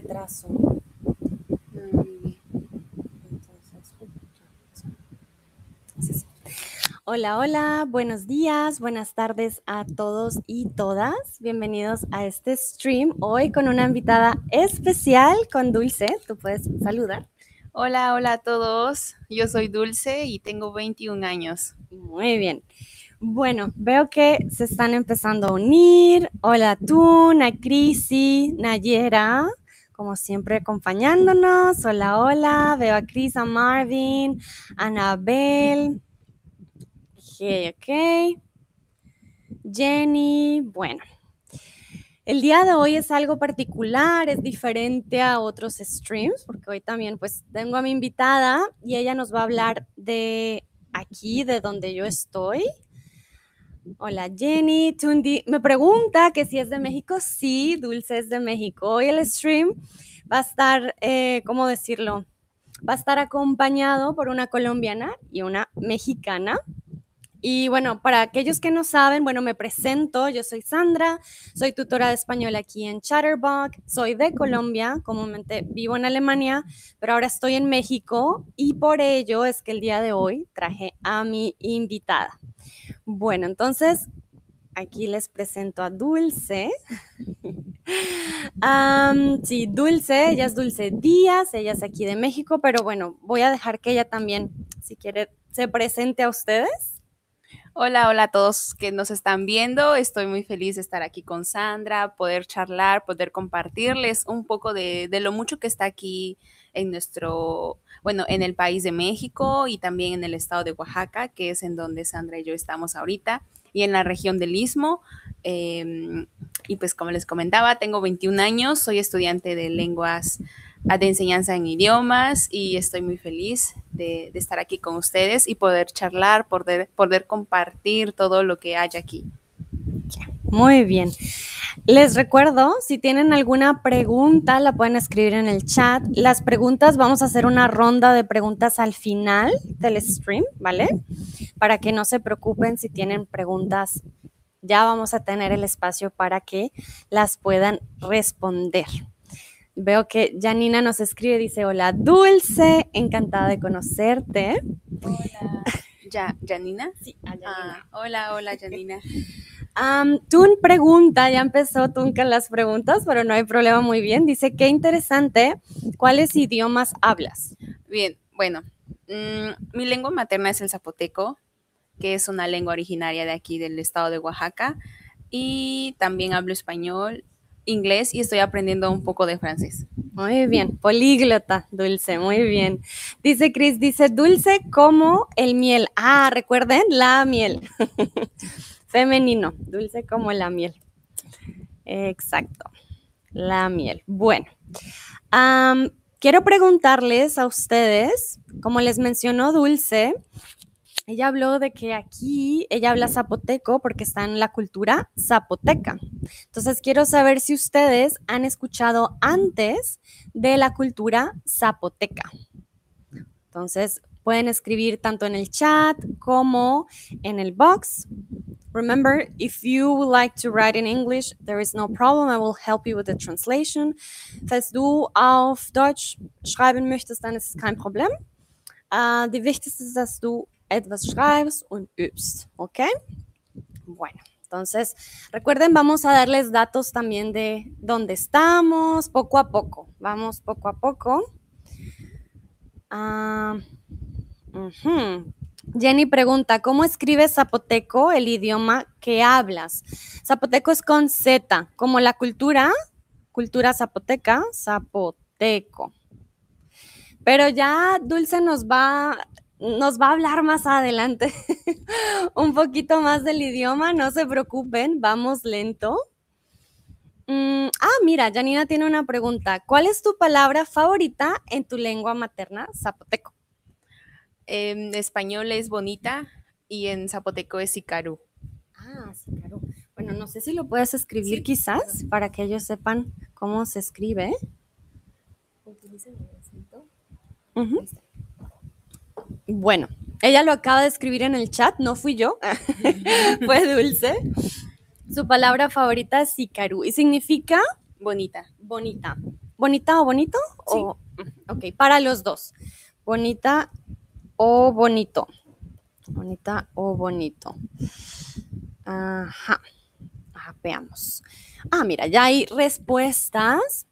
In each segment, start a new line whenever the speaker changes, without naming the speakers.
retraso. Hola, hola, buenos días, buenas tardes a todos y todas. Bienvenidos a este stream hoy con una invitada especial, con Dulce. Tú puedes saludar.
Hola, hola a todos. Yo soy Dulce y tengo 21 años.
Muy bien. Bueno, veo que se están empezando a unir. Hola, tú, Crisi, Nayera, como siempre acompañándonos. Hola, hola. Veo a Cris, a Marvin, Anabel, Ok, ok. Jenny, bueno. El día de hoy es algo particular, es diferente a otros streams, porque hoy también pues tengo a mi invitada y ella nos va a hablar de aquí, de donde yo estoy. Hola Jenny, Tundi me pregunta que si es de México. Sí, Dulce es de México. Hoy el stream va a estar, eh, ¿cómo decirlo? Va a estar acompañado por una colombiana y una mexicana. Y bueno, para aquellos que no saben, bueno, me presento, yo soy Sandra, soy tutora de español aquí en Chatterbox, soy de Colombia, comúnmente vivo en Alemania, pero ahora estoy en México y por ello es que el día de hoy traje a mi invitada. Bueno, entonces aquí les presento a Dulce. sí, Dulce, ella es Dulce Díaz, ella es aquí de México, pero bueno, voy a dejar que ella también, si quiere, se presente a ustedes.
Hola, hola a todos que nos están viendo. Estoy muy feliz de estar aquí con Sandra, poder charlar, poder compartirles un poco de, lo mucho que está aquí en nuestro, bueno, en el país de México y también en el estado de Oaxaca, que es en donde Sandra y yo estamos ahorita, y en la región del Istmo. Em, y pues como les comentaba, tengo 21 años, soy estudiante de lenguas de enseñanza en idiomas y estoy muy feliz de, estar aquí con ustedes y poder charlar, poder, poder compartir todo lo que hay aquí.
Muy bien. Les recuerdo, si tienen alguna pregunta, la pueden escribir en el chat. Las preguntas, vamos a hacer una ronda de preguntas al final del stream, ¿vale? Para que no se preocupen si tienen preguntas, ya vamos a tener el espacio para que las puedan responder. Veo que Janina nos escribe, dice, hola Dulce, encantada de conocerte.
Hola. ¿Ya, ¿Janina? Sí, ah, hola, hola Janina.
Um, Tun pregunta, ya empezó Tun con las preguntas, pero no hay problema, muy bien. Dice, qué interesante, ¿cuáles idiomas hablas?
Bien, bueno, mm, mi lengua materna es el zapoteco, que es una lengua originaria de aquí del estado de Oaxaca, y también hablo español inglés y estoy aprendiendo un poco de francés.
Muy bien, políglota, dulce, muy bien. Dice Cris, dice dulce como el miel. Ah, recuerden, la miel. Femenino, dulce como la miel. Exacto, la miel. Bueno, quiero preguntarles a ustedes, como les mencionó Dulce, ella habló de que aquí ella habla zapoteco porque está en la cultura zapoteca. Entonces quiero saber si ustedes han escuchado antes de la cultura zapoteca. Entonces pueden escribir tanto en el chat como en el box. Remember, if you would like to write in English, there is no problem. I will help you with the translation. Falls du auf Deutsch schreiben möchtest, dann ist es kein Problem. Uh, die wichtigste ist, dass du etwas schreibst und übst, ¿ok? Bueno, entonces recuerden, vamos a darles datos también de dónde estamos, poco a poco, vamos poco a poco. Jenny pregunta, ¿cómo escribes zapoteco, el idioma que hablas? Zapoteco es con Z, como la cultura, cultura zapoteca, zapoteco. Pero ya Dulce nos va nos va a hablar más adelante un poquito más del idioma, no se preocupen, vamos lento. Mm, ah, mira, Janina tiene una pregunta. ¿Cuál es tu palabra favorita en tu lengua materna, zapoteco?
En español es bonita y en zapoteco es sicaru.
Ah, sicaru. Bueno, no sé si lo puedes escribir quizás para que ellos sepan cómo se escribe. Bueno, ella lo acaba de escribir en el chat, no fui yo, fue Dulce. Su palabra favorita es sicaru y significa
bonita.
Bonita. ¿Bonita o bonito?
Sí.
O- ok, para los dos. Bonita o bonito. Bonita o bonito. Ajá. Veamos. Ah, mira, ya hay respuestas.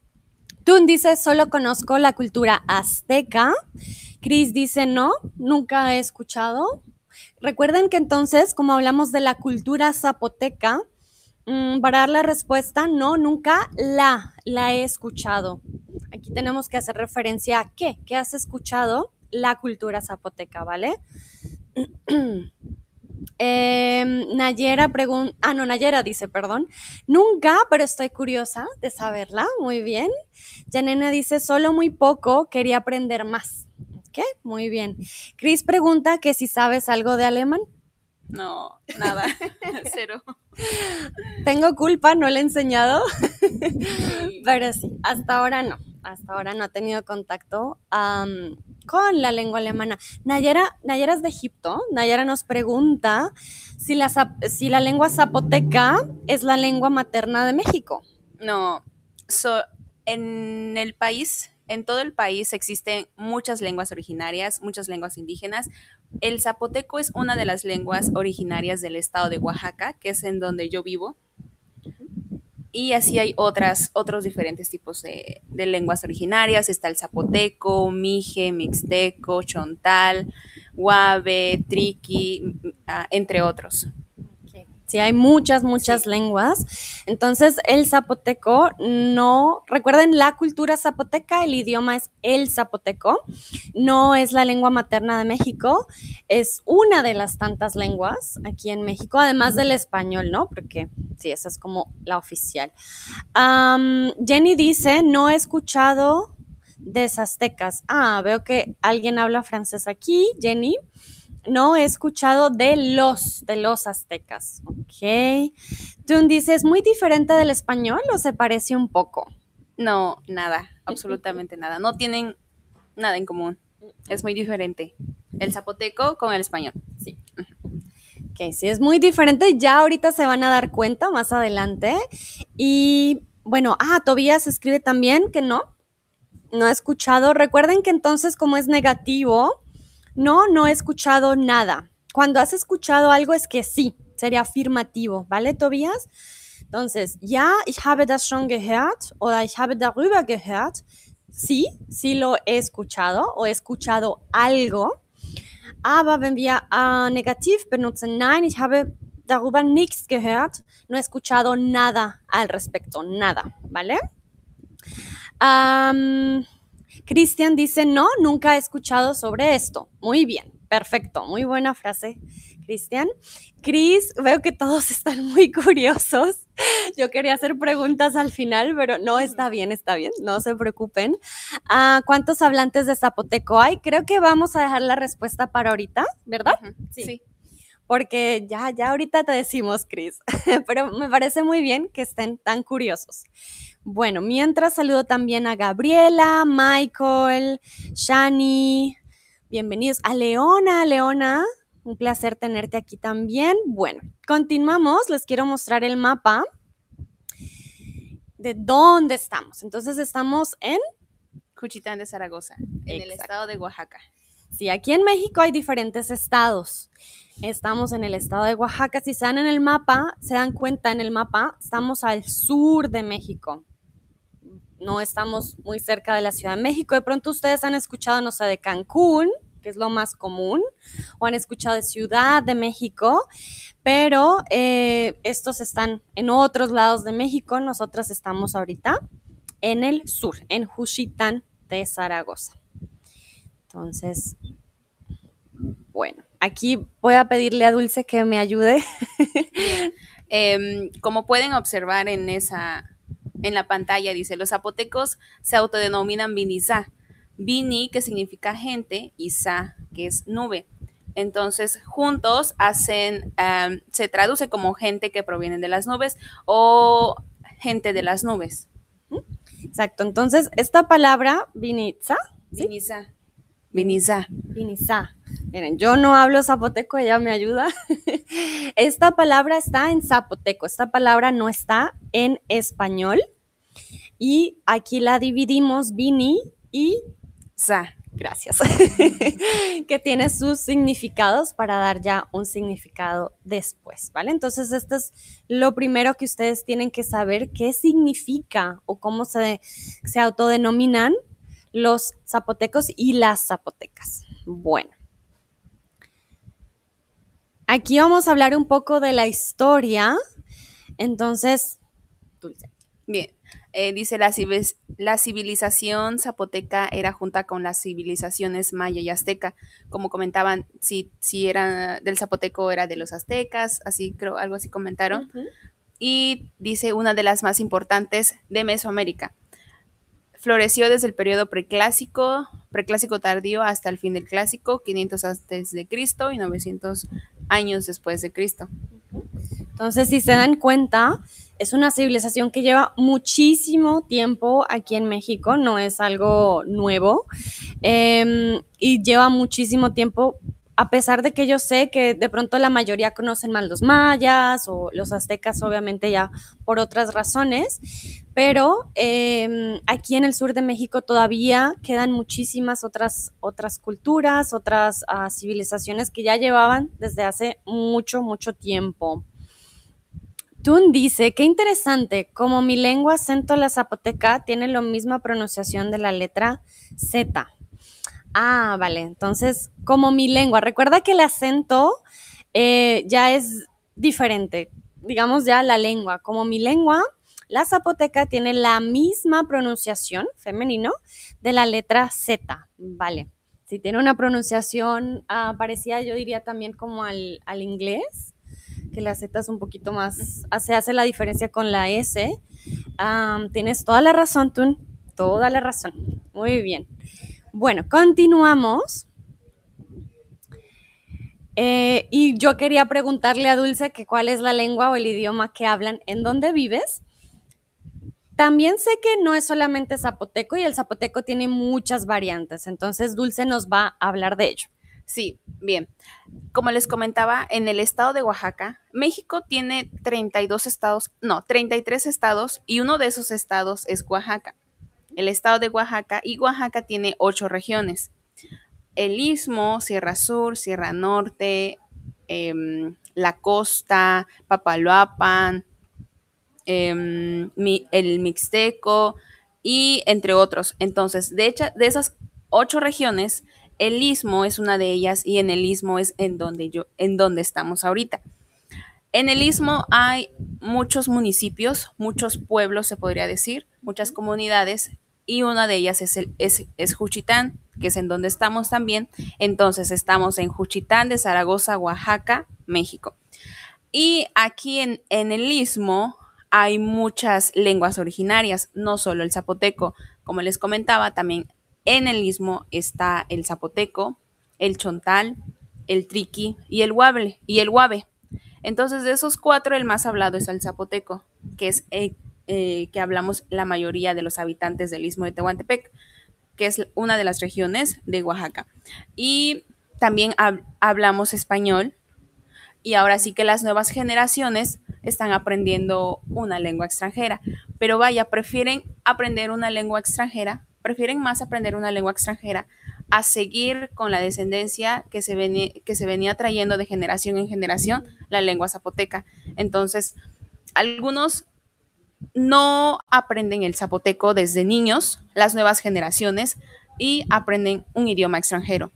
Tun dice, solo conozco la cultura azteca. Chris dice, no, nunca he escuchado. Recuerden que entonces, como hablamos de la cultura zapoteca, mm, para dar la respuesta, no, nunca la, la he escuchado. Aquí tenemos que hacer referencia a qué, qué has escuchado la cultura zapoteca, ¿vale? Eh, Nayera pregunta, ah, no, Nayera dice, perdón, nunca, pero estoy curiosa de saberla, muy bien. Yanena dice, solo muy poco, quería aprender más. Ok, muy bien. Chris pregunta que si sabes algo de alemán.
No, nada, cero.
Tengo culpa, no le he enseñado, pero sí, hasta ahora no, hasta ahora no he tenido contacto con la lengua alemana. Nayera, Nayera es de Egipto, Nayera nos pregunta si la, si la lengua zapoteca es la lengua materna de México.
No, so, en el país, en todo el país existen muchas lenguas originarias, muchas lenguas indígenas. El zapoteco es una de las lenguas originarias del estado de Oaxaca, que es en donde yo vivo. Y así hay otras, otros diferentes tipos de, de lenguas originarias. Está el zapoteco, mije, mixteco, chontal, guave, triqui, ah, entre otros.
Sí, hay muchas, muchas lenguas. Entonces, el zapoteco no, recuerden, la cultura zapoteca, el idioma es el zapoteco, no es la lengua materna de México, es una de las tantas lenguas aquí en México, además del español, ¿no? Porque sí, esa es como la oficial. Jenny dice, no he escuchado de aztecas. Ah, veo que alguien habla francés aquí, Jenny. No he escuchado de los, de los aztecas. Ok. Tun dice, ¿es muy diferente del español o se parece un poco?
No, nada, absolutamente nada. No tienen nada en común. Es muy diferente. El zapoteco con el español.
Ok, sí, es muy diferente. Ya ahorita se van a dar cuenta más adelante. Y bueno, ah, Tobías escribe también que no. No he escuchado. Recuerden que entonces como es negativo, no, no he escuchado nada. Cuando has escuchado algo es que sí, sería afirmativo, ¿vale, Tobías? Entonces, ja, ich habe das schon gehört oder ich habe darüber gehört. Sí, sí lo he escuchado o he escuchado algo. Aber wenn wir äh, negativ benutzen, nein, ich habe darüber nichts gehört, no he escuchado nada al respecto, nada, ¿vale? Cristian dice, no, nunca he escuchado sobre esto. Muy bien, perfecto, muy buena frase, Cristian. Cris, veo que todos están muy curiosos. Yo quería hacer preguntas al final, pero no, está bien, está bien, no se preocupen. Ah, ¿Cuántos hablantes de zapoteco hay? Creo que vamos a dejar la respuesta para ahorita, ¿verdad? Sí. Porque ya, ya ahorita te decimos, Cris, pero me parece muy bien que estén tan curiosos. Bueno, mientras saludo también a Gabriela, Michael, Shani, bienvenidos a Leona, Leona, un placer tenerte aquí también. Bueno, continuamos, les quiero mostrar el mapa de dónde estamos. Entonces estamos en
Cuchitán de Zaragoza, en el estado de Oaxaca.
Sí, aquí en México hay diferentes estados. Estamos en el estado de Oaxaca. Si se dan en el mapa, se dan cuenta en el mapa, estamos al sur de México. No estamos muy cerca de la Ciudad de México. De pronto ustedes han escuchado, no sé, de Cancún, que es lo más común, o han escuchado de Ciudad de México, pero eh, estos están en otros lados de México. Nosotras estamos ahorita en el sur, en Juchitán de Zaragoza. Entonces, bueno, aquí voy a pedirle a Dulce que me ayude.
Em, como pueden observar en esa, en la pantalla, dice, los zapotecos se autodenominan vinizá. Vini, que significa gente, y sa, que es nube. Entonces, juntos hacen, se traduce como gente que proviene de las nubes o gente de las nubes.
Exacto, entonces esta palabra, vinitza, ¿sí?
Vinizá. Vinizá.
Miren, yo no hablo zapoteco, ella me ayuda. Esta palabra está en zapoteco, esta palabra no está en español. y aquí la dividimos Bini y
Za.
Gracias. que tiene sus significados para dar ya un significado después, ¿vale? Entonces, esto es lo primero que ustedes tienen que saber qué significa o cómo se, se autodenominan los zapotecos y las zapotecas. Bueno. Aquí vamos a hablar un poco de la historia. Entonces,
Dulce. Bien, eh, dice la, la, civilización zapoteca era junta con las civilizaciones maya y azteca. Como comentaban, si, si era del zapoteco era de los aztecas, así creo, algo así comentaron. Y dice una de las más importantes de Mesoamérica. Floreció desde el periodo preclásico, preclásico tardío hasta el fin del clásico, 500 antes de Cristo y 900 años después de Cristo.
Entonces, si se dan cuenta, es una civilización que lleva muchísimo tiempo aquí en México, no es algo nuevo, em, y lleva muchísimo tiempo, a pesar de que yo sé que de pronto la mayoría conocen más los mayas o los aztecas, obviamente ya por otras razones, pero em, aquí en el sur de México todavía quedan muchísimas otras, otras culturas, otras ah, civilizaciones que ya llevaban desde hace mucho, mucho tiempo. Tun dice, qué interesante, como mi lengua acento la zapoteca tiene la misma pronunciación de la letra Z. Ah, vale, entonces, como mi lengua, recuerda que el acento eh, ya es diferente, digamos ya la lengua, como mi lengua, la zapoteca tiene la misma pronunciación femenino de la letra Z, vale. Si tiene una pronunciación ah, parecida, yo diría también como al, al inglés, que la Z es un poquito más, se hace la diferencia con la S. tienes toda la razón, Tun, toda la razón. Muy bien. Bueno, continuamos. Eh, y yo quería preguntarle a Dulce que cuál es la lengua o el idioma que hablan en dónde vives. También sé que no es solamente zapoteco y el zapoteco tiene muchas variantes, entonces Dulce nos va a hablar de ello.
Sí, bien. Como les comentaba, en el estado de Oaxaca, México tiene 32 estados, no, 33 estados y uno de esos estados es Oaxaca. El estado de Oaxaca y Oaxaca tiene ocho regiones. El Istmo, Sierra Sur, Sierra Norte, em, la costa, Papaloapan, em, el Mixteco y entre otros. Entonces, de hecho, de esas ocho regiones, el istmo es una de ellas y en el istmo es en donde yo, en donde estamos ahorita. En el istmo hay muchos municipios, muchos pueblos, se podría decir, muchas comunidades, y una de ellas es, el, es, es Juchitán, que es en donde estamos también. Entonces estamos en Juchitán de Zaragoza, Oaxaca, México. Y aquí en, en el istmo hay muchas lenguas originarias, no solo el zapoteco. Como les comentaba, también en el istmo está el zapoteco, el chontal, el triqui y el huable y el huave. Entonces, de esos cuatro, el más hablado es el zapoteco, que es eh, eh, que hablamos la mayoría de los habitantes del istmo de Tehuantepec, que es una de las regiones de Oaxaca. Y también hablamos español. Y ahora sí que las nuevas generaciones están aprendiendo una lengua extranjera. Pero vaya, prefieren aprender una lengua extranjera prefieren más aprender una lengua extranjera a seguir con la descendencia que se, que se venía trayendo de generación en generación la lengua zapoteca. Entonces, algunos no aprenden el zapoteco desde niños, las nuevas generaciones, y aprenden un idioma extranjero.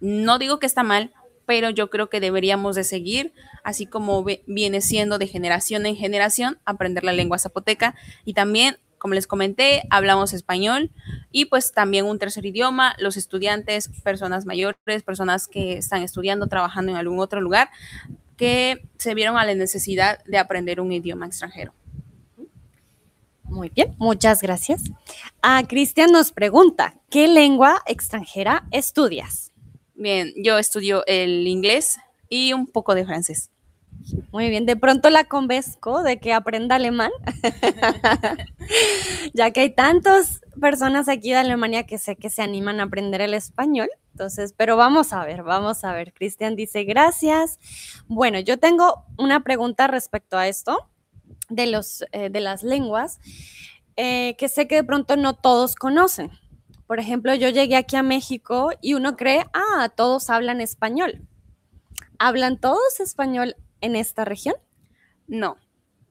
No digo que está mal, pero yo creo que deberíamos de seguir, así como viene siendo de generación en generación, aprender la lengua zapoteca y también como les comenté, hablamos español y pues también un tercer idioma, los estudiantes, personas mayores, personas que están estudiando, trabajando en algún otro lugar, que se vieron a la necesidad de aprender un idioma extranjero.
Muy bien, muchas gracias. A ah, Cristian nos pregunta, ¿qué lengua extranjera estudias?
Bien, yo estudio el inglés y un poco de francés.
Muy bien, de pronto la convenzco de que aprenda alemán, ya que hay tantas personas aquí de Alemania que sé que se animan a aprender el español. Entonces, pero vamos a ver, vamos a ver. Cristian dice, gracias. Bueno, yo tengo una pregunta respecto a esto de, los, eh, de las lenguas. eh, que sé que de pronto no todos conocen. Por ejemplo, yo llegué aquí a México y uno cree, ah, todos hablan español. ¿Hablan todos español en esta región?
No,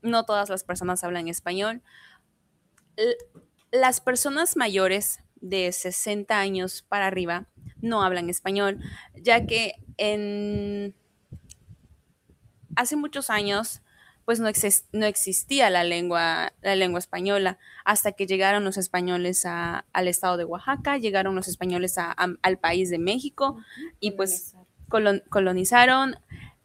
no todas las personas hablan español. Las personas mayores de 60 años para arriba no hablan español, ya que en hace muchos años pues no, no existía la lengua, la lengua española, hasta que llegaron los españoles al estado de Oaxaca, llegaron los españoles al país de México y pues colonizaron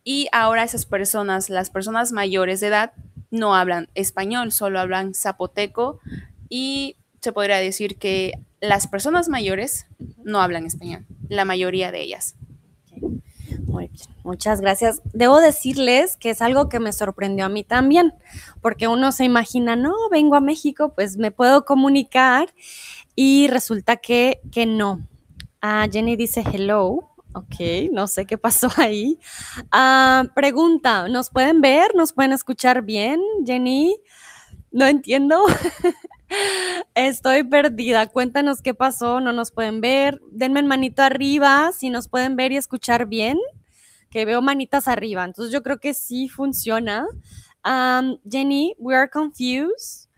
y ahora esas personas, las personas mayores de edad, no hablan español, solo hablan zapoteco y se podría decir que las personas mayores no hablan español, la mayoría de ellas.
Muy bien, muchas gracias. Debo decirles que es algo que me sorprendió a mí también, porque uno se imagina, no, vengo a México, pues me puedo comunicar y resulta que, que no. Ah, Jenny dice hello. Ok, no sé qué pasó ahí. Ah, pregunta, ¿nos pueden ver? ¿Nos pueden escuchar bien, Jenny? No entiendo. Estoy perdida. Cuéntanos qué pasó. No nos pueden ver. Denme manito arriba si nos pueden ver y escuchar bien. Que veo manitas arriba. Entonces yo creo que sí funciona. Um, Jenny, we are confused.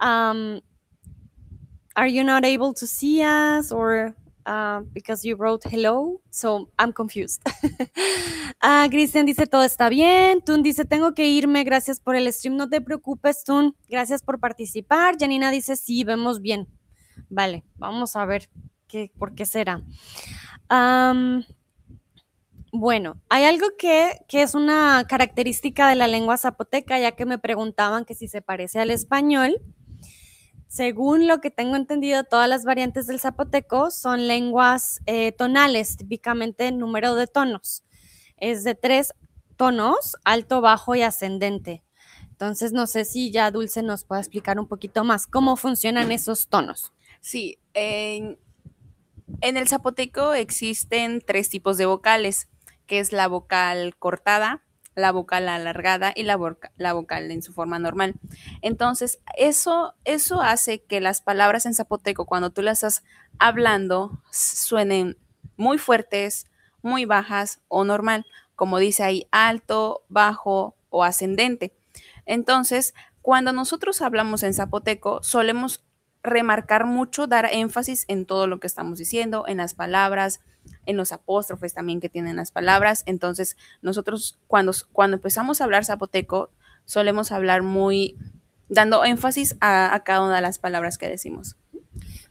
Um, are you not able to see us or uh, because you wrote hello, so I'm confused. uh, Cristian dice, todo está bien. Tun dice, tengo que irme, gracias por el stream. No te preocupes, Tun, gracias por participar. Janina dice, sí, vemos bien. Vale, vamos a ver qué, por qué será. Bueno, hay algo que, que, es una característica de la lengua zapoteca, ya que me preguntaban que si se parece al español. Según lo que tengo entendido, todas las variantes del zapoteco son lenguas eh, tonales, típicamente número de tonos. Es de tres tonos, alto, bajo y ascendente. Entonces, no sé si ya Dulce nos puede explicar un poquito más cómo funcionan esos tonos.
Sí, en, en el zapoteco existen tres tipos de vocales, que es la vocal cortada, la vocal alargada y la, vocal en su forma normal. Entonces, eso, eso hace que las palabras en zapoteco, cuando tú las estás hablando, suenen muy fuertes, muy bajas o normal, como dice ahí, alto, bajo o ascendente. Entonces, cuando nosotros hablamos en zapoteco, solemos remarcar mucho, dar énfasis en todo lo que estamos diciendo, en las palabras, en los apóstrofes también que tienen las palabras. Entonces, nosotros cuando, cuando empezamos a hablar zapoteco, solemos hablar muy, dando énfasis a, cada una de las palabras que decimos.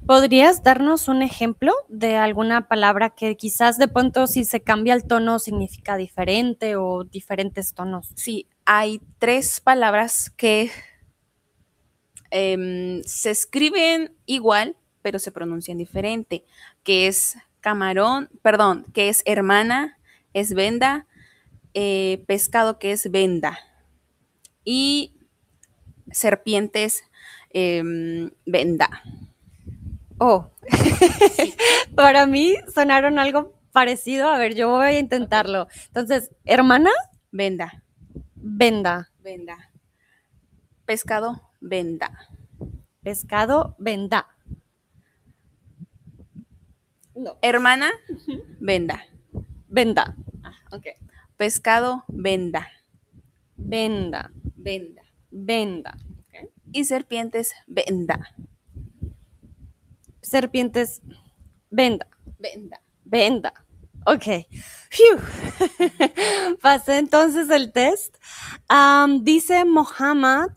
¿Podrías darnos un ejemplo de alguna palabra que quizás de pronto si se cambia el tono significa diferente o diferentes tonos?
Sí, hay tres palabras que em, se escriben igual, pero se pronuncian diferente, que es camarón, perdón, que es hermana, es venda, eh, pescado que es venda y serpientes em, venda.
Oh, para mí sonaron algo parecido. A ver, yo voy a intentarlo. Entonces, hermana,
venda.
Venda.
Venda. Pescado, venda.
Pescado, venda.
Hermana, venda.
Venda.
Ah, ok. Pescado, venda.
Venda.
Venda.
Venda.
Y serpientes, venda.
Serpientes, venda.
Venda.
Venda. Ok. Pasé entonces el test. dice Mohammed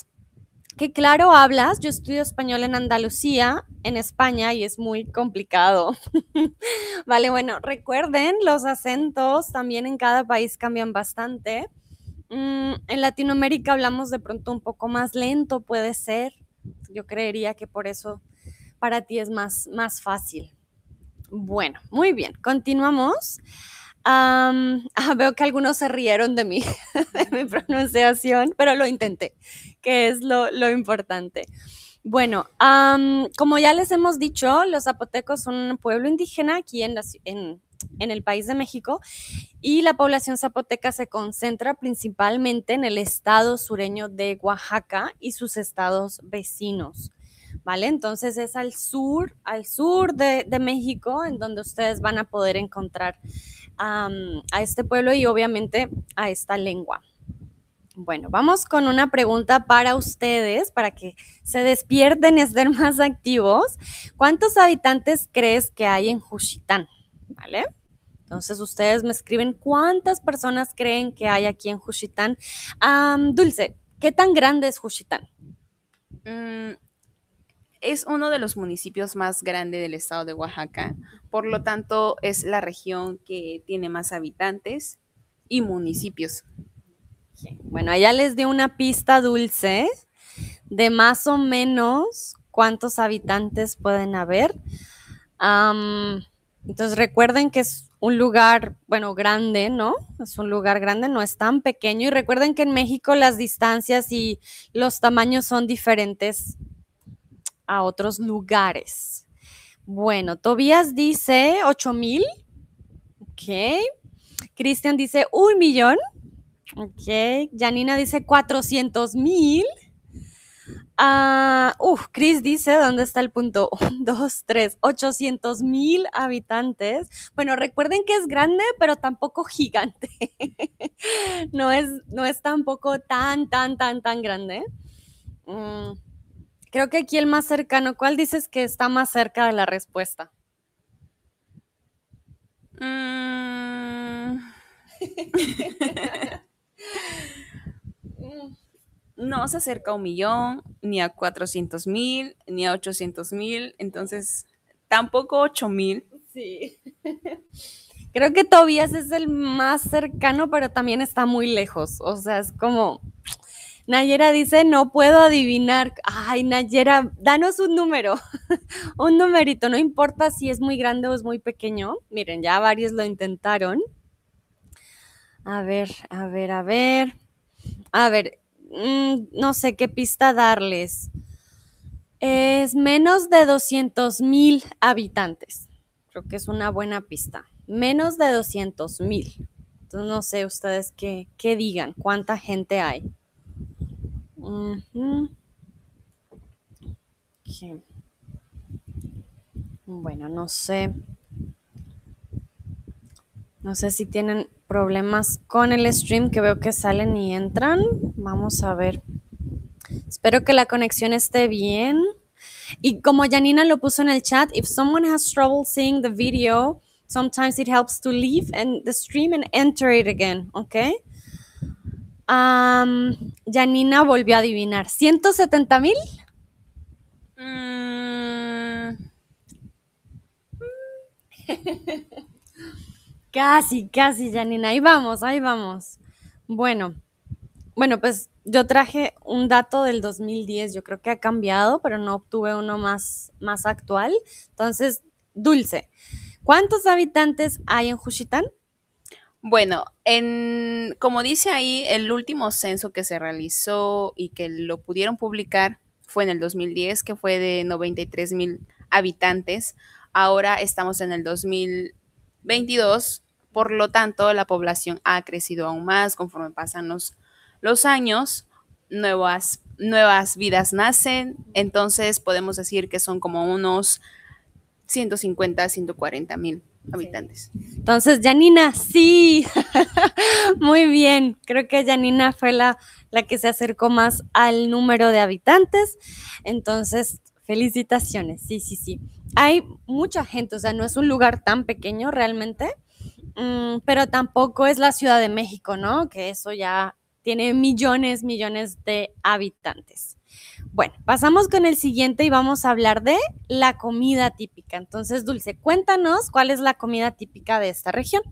que claro hablas, yo estudio español en Andalucía, en España, y es muy complicado. vale, bueno, recuerden, los acentos también en cada país cambian bastante. Mm, en Latinoamérica hablamos de pronto un poco más lento, puede ser. Yo creería que por eso para ti es más, más fácil. Bueno, muy bien, continuamos. Ah, veo que algunos se rieron de mi pronunciación, pero lo intenté, que es lo, importante. Bueno, como ya les hemos dicho, los zapotecos son un pueblo indígena aquí en, el país de México y la población zapoteca se concentra principalmente en el estado sureño de Oaxaca y sus estados vecinos. ¿vale? Entonces es al sur, al sur de, México, en donde ustedes van a poder encontrar a este pueblo y obviamente a esta lengua. Bueno, vamos con una pregunta para ustedes, para que se despierten y estén más activos. ¿Cuántos habitantes crees que hay en Juchitán? ¿Vale? Entonces ustedes me escriben cuántas personas creen que hay aquí en Juchitán. Dulce, ¿qué tan grande es Juchitán?
Mm, es uno de los municipios más grandes del estado de Oaxaca, por lo tanto es la región que tiene más habitantes y municipios.
Bueno, allá les di una pista dulce de más o menos cuántos habitantes pueden haber. entonces recuerden que es un lugar, bueno, grande, ¿no? Es un lugar grande, no es tan pequeño. Y recuerden que en México las distancias y los tamaños son diferentes a otros lugares. Bueno, Tobías dice 8 mil. Ok. Cristian dice un millón. Ok. Janina dice 400 mil. Ah, uf, Chris dice, ¿dónde está el punto? 1, 2, 3, 800 mil habitantes. Bueno, recuerden que es grande, pero tampoco gigante. no, es, no es tampoco tan, tan, tan, tan grande. Mm, creo que aquí el más cercano, ¿cuál dices que está más cerca de la respuesta?
Mm. no se acerca a un millón, ni a 400 mil, ni a 800 mil, entonces tampoco 8 mil.
Sí. Creo que Tobias es el más cercano, pero también está muy lejos. O sea, es como. Nayera dice, no puedo adivinar. Ay, Nayera, danos un número, un numerito, no importa si es muy grande o es muy pequeño. Miren, ya varios lo intentaron. A ver, a ver, a ver. A ver, Mm, no sé qué pista darles. Es menos de 200 mil habitantes. Creo que es una buena pista. Menos de 200 mil. Entonces no sé ustedes qué, digan, cuánta gente hay. Bueno, no sé. No sé si tienen problemas con el stream que veo que salen y entran. Vamos a ver. Espero que la conexión esté bien. Y como Janina lo puso en el chat, if someone has trouble seeing the video, sometimes it helps to leave and the stream and enter it again, ¿ok? Um, Janina volvió a adivinar. ¿170 mil? Mm. Casi, casi, Janina. Ahí vamos, ahí vamos. Bueno, bueno, pues yo traje un dato del 2010. Yo creo que ha cambiado, pero no obtuve uno más, más actual. Entonces, Dulce, ¿cuántos habitantes hay en Juchitán?
Bueno, en, como dice ahí, el último censo que se realizó y que lo pudieron publicar fue en el 2010, que fue de 93 mil habitantes. Ahora estamos en el 2022 por lo tanto, la población ha crecido aún más conforme pasan los, los años, nuevas, nuevas vidas nacen, entonces podemos decir que son como unos 150, 140 mil habitantes.
Entonces, Janina, sí, muy bien. Creo que Janina fue la, la que se acercó más al número de habitantes. Entonces, felicitaciones, sí, sí, sí. Hay mucha gente, o sea, no es un lugar tan pequeño realmente. Mm, pero tampoco es la Ciudad de México, ¿no? Que eso ya tiene millones, millones de habitantes. Bueno, pasamos con el siguiente y vamos a hablar de la comida típica. Entonces, Dulce, cuéntanos cuál es la comida típica de esta región.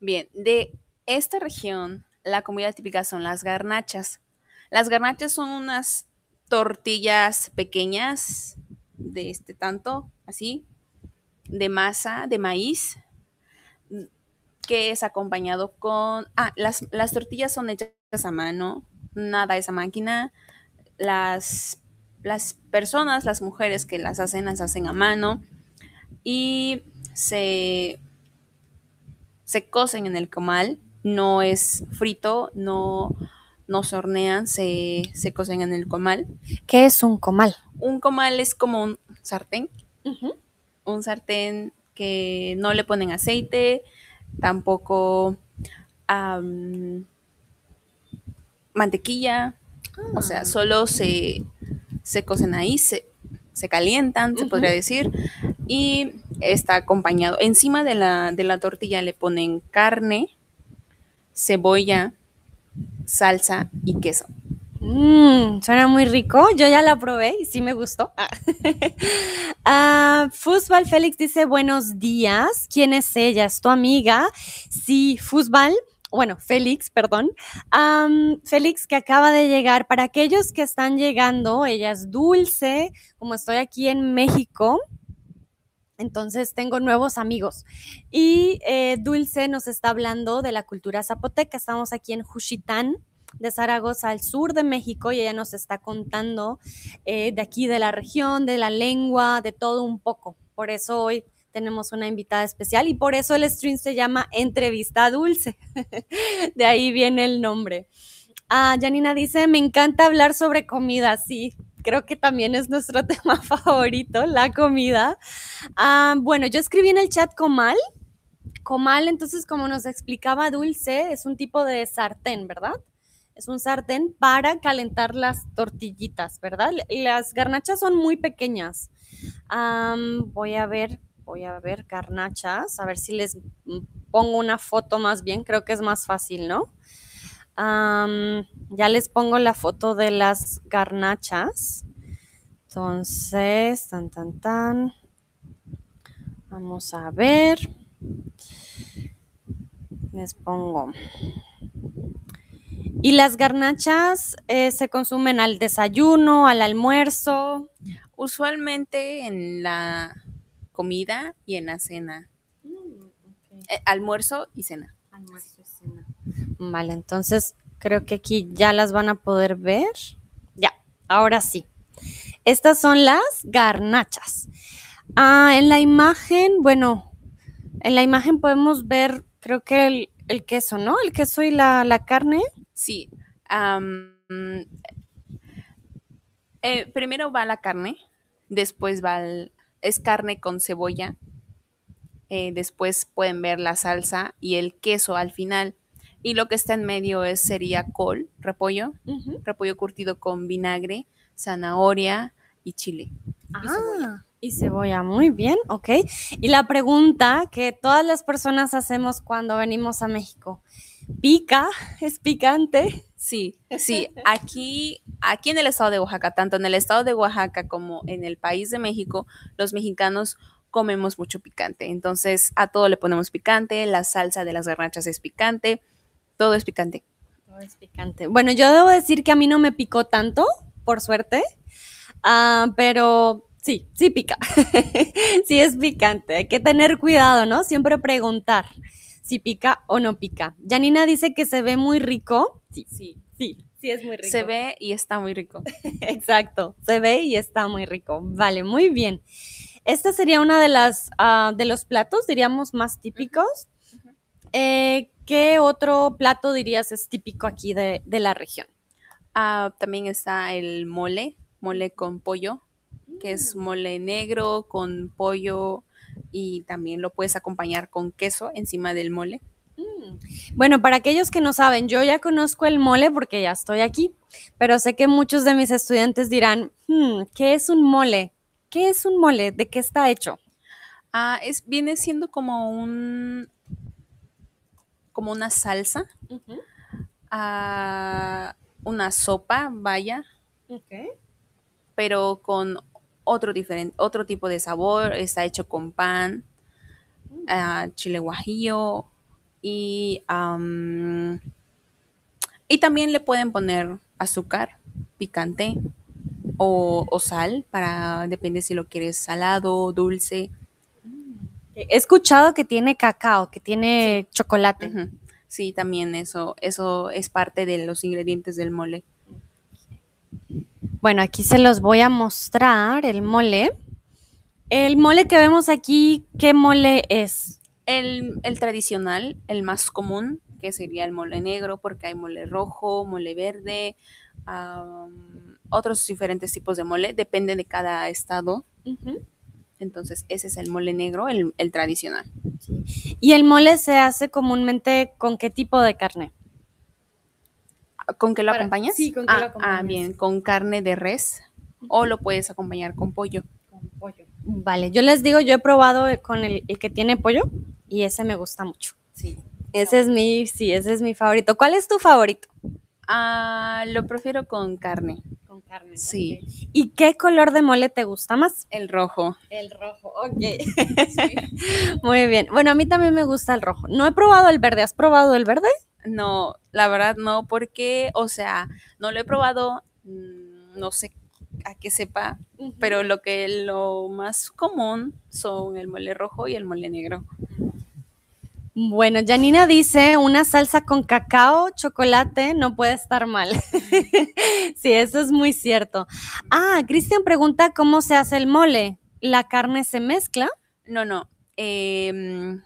Bien, de esta región, la comida típica son las garnachas. Las garnachas son unas tortillas pequeñas de este tanto, así, de masa, de maíz, que es acompañado con, ah, las, las tortillas son hechas a mano, nada esa máquina, las, las personas, las mujeres que las hacen, las hacen a mano y se, se cocen en el comal, no es frito, no, no se hornean, se, se cocen en el comal.
¿Qué es un comal?
Un comal es como un sartén, un sartén que no le ponen aceite, tampoco mantequilla, o sea,
Ah.
solo se, se cocen ahí, se, se calientan, se podría decir, y está acompañado. Encima de la, de la tortilla le ponen carne, cebolla, salsa y queso.
Mm, suena muy rico. Yo ya la probé y sí me gustó. Ah. Ah, Fútbol Félix dice buenos días. ¿Quién es ella? ¿Es tu amiga? Sí, Fútbol. Bueno, Félix, perdón. Félix que acaba de llegar. Para aquellos que están llegando, ella es Dulce. Como estoy aquí en México, entonces tengo nuevos amigos. Y eh, Dulce nos está hablando de la cultura zapoteca. Estamos aquí en Juchitán de Zaragoza, al sur de México, y ella nos está contando eh, de aquí, de la región, de la lengua, de todo un poco. Por eso hoy tenemos una invitada especial y por eso el stream se llama Entrevista Dulce. de ahí viene el nombre. Ah, Janina dice, me encanta hablar sobre comida, sí. Creo que también es nuestro tema favorito, la comida. Ah, bueno, yo escribí en el chat comal. Comal, entonces, como nos explicaba Dulce, es un tipo de sartén, ¿verdad? Es un sartén para calentar las tortillitas, ¿verdad? Las garnachas son muy pequeñas. Am, voy a ver, voy a ver garnachas, a ver si les mm, pongo una foto más bien, creo que es más fácil, ¿no? Ya les pongo la foto de las garnachas. Entonces, tan, tan, tan. Vamos a ver. Les pongo. Y las garnachas eh, se consumen al desayuno, al almuerzo.
Usualmente en la comida y en la cena. Eh, almuerzo y cena.
Almuerzo y cena. Vale, entonces creo que aquí ya las van a poder ver. Ya, ahora sí. Estas son las garnachas. Ah, en la imagen, bueno, en la imagen podemos ver, creo que el, el queso, ¿no? El queso y la, la carne.
Sí. eh, primero va la carne, después va el- es carne con cebolla, eh, después pueden ver la salsa y el queso al final. Y lo que está en medio es, sería col, repollo, repollo curtido con vinagre, zanahoria y chile.
Ah, y cebolla, muy bien, ok. Y la pregunta que todas las personas hacemos cuando venimos a México, ¿pica? ¿Es picante?
Sí, sí, aquí, aquí en el estado de Oaxaca, tanto en el estado de Oaxaca como en el país de México, los mexicanos comemos mucho picante. Entonces, a todo le ponemos picante, la salsa de las garnachas es picante, todo es picante.
Todo es picante. Bueno, yo debo decir que a mí no me picó tanto, por suerte, ah, pero sí, sí pica. sí es picante. Hay que tener cuidado, ¿no? Siempre preguntar si pica o no pica. Janina dice que se ve muy rico. Sí,
Sí,
sí, sí es muy rico.
se ve y está muy rico.
Exacto, se ve y está muy rico. Vale, muy bien. Esta sería una de las ah, de los platos, diríamos, más típicos. Eh, ¿Qué otro plato dirías es típico aquí de, de la región?
Ah, también está el mole, mole con pollo, que es mole negro con pollo y también lo puedes acompañar con queso encima del mole.
Mm. Bueno, para aquellos que no saben, yo ya conozco el mole porque ya estoy aquí, pero sé que muchos de mis estudiantes dirán, "Hmm, ¿qué es un mole? ¿Qué es un mole? ¿De qué está hecho?
Ah, es, viene siendo como un como una salsa, ah, una sopa, vaya, pero con otro diferente, otro tipo de sabor. Está hecho con pan, ah, chile guajillo y am, y también le pueden poner azúcar, picante o, o sal para depende si lo quieres salado, dulce.
He escuchado que tiene cacao, que tiene chocolate.
Sí, también eso, eso es parte de los ingredientes del mole.
Bueno, aquí se los voy a mostrar el mole. El mole que vemos aquí, ¿qué mole es?
El, el tradicional, el más común, que sería el mole negro, porque hay mole rojo, mole verde, otros diferentes tipos de mole, depende de cada estado. Entonces, ese es el mole negro, el, tradicional.
¿Y el mole se hace comúnmente con qué tipo de carne?
¿Con qué lo acompañas?
Sí, con qué lo
ah, ah, bien, con carne de res o lo puedes acompañar con pollo.
Con pollo. Vale, yo les digo, yo he probado con el, que tiene pollo y ese me gusta mucho.
Sí.
Ese es mi, sí, ese es mi favorito. ¿Cuál es tu favorito?
Ah, lo prefiero con carne.
Con carne.
Sí.
¿Y qué color de mole te gusta más?
El rojo.
El rojo, ok. Muy bien. Bueno, a mí también me gusta el rojo. No he probado el verde. ¿Has probado el verde?
No, la verdad no, porque, o sea, no lo he probado, mm, no sé a qué sepa, pero lo que lo más común son el mole rojo y el mole negro.
Bueno, Janina dice, una salsa con cacao, chocolate, no puede estar mal. sí, eso es muy cierto. Ah, Cristian pregunta cómo se hace el mole. ¿La carne se mezcla?
No, no. Em,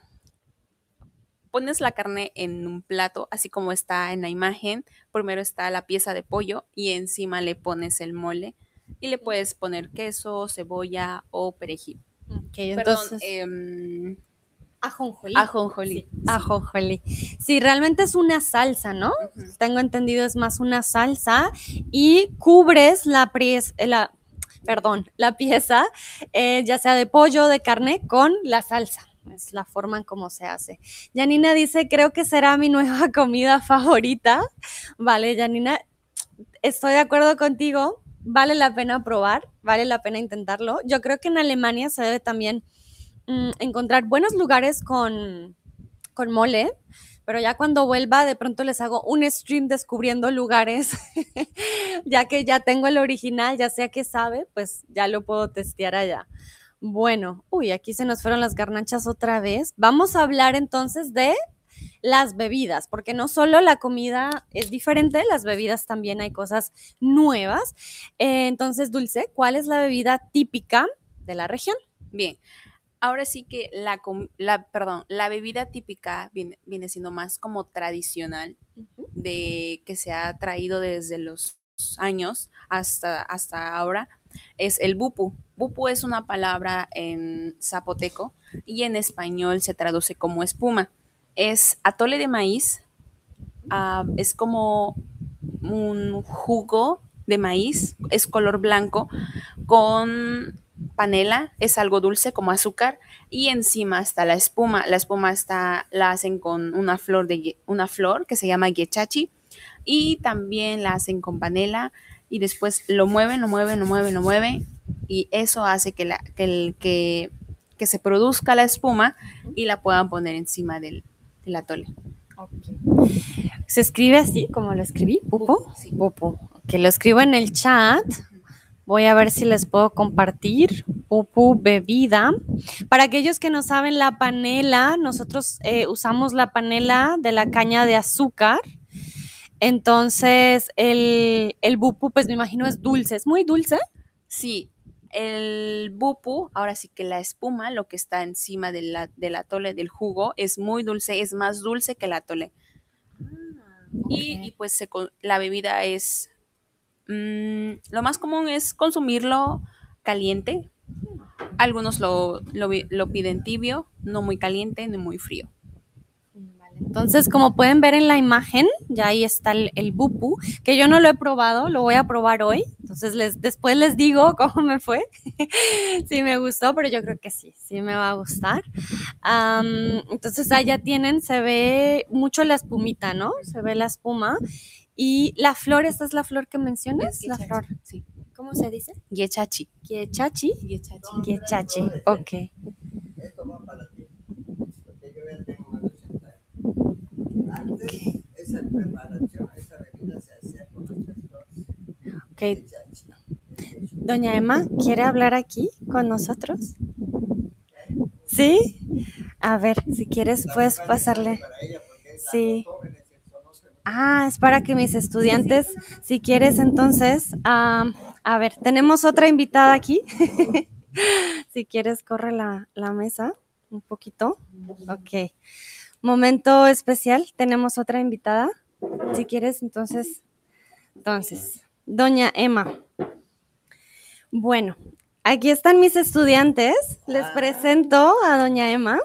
pones la carne en un plato, así como está en la imagen. Primero está la pieza de pollo y encima le pones el mole y le puedes poner queso, cebolla o perejil.
Ok, entonces...
Em,
Ajonjolí.
Ajonjolí.
Sí, ajonjolí. Sí, realmente es una salsa, ¿no? Tengo entendido es más una salsa y cubres la, la perdón, la pieza, eh, ya sea de pollo, de carne, con la salsa. Es la forma en cómo se hace. Janina dice, creo que será mi nueva comida favorita. Vale, Janina, estoy de acuerdo contigo. Vale la pena probar, vale la pena intentarlo. Yo creo que en Alemania se debe también Mm, encontrar buenos lugares con, con mole, pero ya cuando vuelva de pronto les hago un stream descubriendo lugares, ya que ya tengo el original, ya sea que sabe, pues ya lo puedo testear allá. Bueno, uy, aquí se nos fueron las garnachas otra vez. Vamos a hablar entonces de las bebidas, porque no solo la comida es diferente, las bebidas también hay cosas nuevas. Eh, entonces, Dulce, ¿cuál es la bebida típica de la región?
Bien, ahora sí que la, la, perdón, la bebida típica viene, siendo más como tradicional, de que se ha traído desde los años hasta, hasta ahora, es el bupu. Bupu es una palabra en zapoteco y en español se traduce como espuma. Es atole de maíz, ah, es como un jugo de maíz, es color blanco, con panela, es algo dulce como azúcar y encima está la espuma. La espuma está la hacen con una flor de una flor que se llama yechachi y también la hacen con panela y después lo mueven, lo mueven, lo mueven, lo mueven y eso hace que la que, que, que se produzca la espuma y la puedan poner encima del, del atole.
Se escribe así como lo escribí, pupo,
sí.
pupo. Que lo escribo en el chat Voy a ver si les puedo compartir. Pupu bebida. Para aquellos que no saben, la panela, nosotros eh, usamos la panela de la caña de azúcar. Entonces, el, el bupu, pues me imagino es dulce. ¿Es muy dulce?
Sí, el bupu, ahora sí que la espuma, lo que está encima de la, del atole, del jugo, es muy dulce, es más dulce que el atole. Ah, y, pues la bebida es Mm, lo más común es consumirlo caliente. Algunos lo, piden tibio, no muy caliente ni muy frío.
Entonces, como pueden ver en la imagen, ya ahí está el, bupu, que yo no lo he probado, lo voy a probar hoy. Entonces, les, después les digo cómo me fue, si me gustó, pero yo creo que sí, sí me va a gustar. entonces, allá tienen, se ve mucho la espumita, ¿no? Se ve la espuma. Y la flor, ¿esta es la flor que mencionas?
La flor,
sí. ¿Cómo se dice?
Yechachi.
Yechachi.
Yechachi.
Yechachi. Ok.
Okay. esa preparación, esa bebida se hacía con nuestras flores.
Ok. Doña Emma, ¿quiere hablar aquí con nosotros? ¿Sí? A ver, si quieres, puedes pasarle. Sí. Ah, es para que mis estudiantes, si quieres, entonces, a ver, tenemos otra invitada aquí. si quieres, corre la, la, mesa un poquito. Ok. Momento especial. Tenemos otra invitada. Si quieres, entonces, entonces, doña Emma. Bueno, aquí están mis estudiantes. Les
Ah.
presento a doña Emma.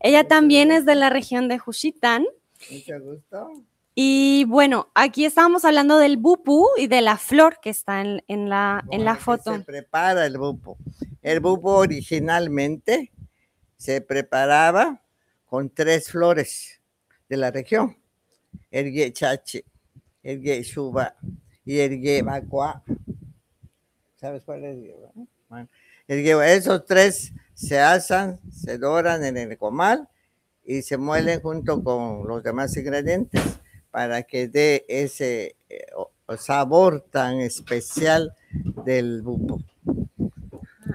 Ella también es de la región de Juchitán.
Mucho gusto.
Y bueno, aquí estábamos hablando del bupu y de la flor que está en, en la, en la
¿Cómo es que
foto.
Se prepara el bupo. El bupo originalmente se preparaba con tres flores de la región. El guechache, el guechuba y el guebacua. ¿Sabes cuál es? Bueno, el esos tres se asan, se doran en el comal y se muelen junto con los demás ingredientes para que dé ese eh, sabor tan especial del bupo.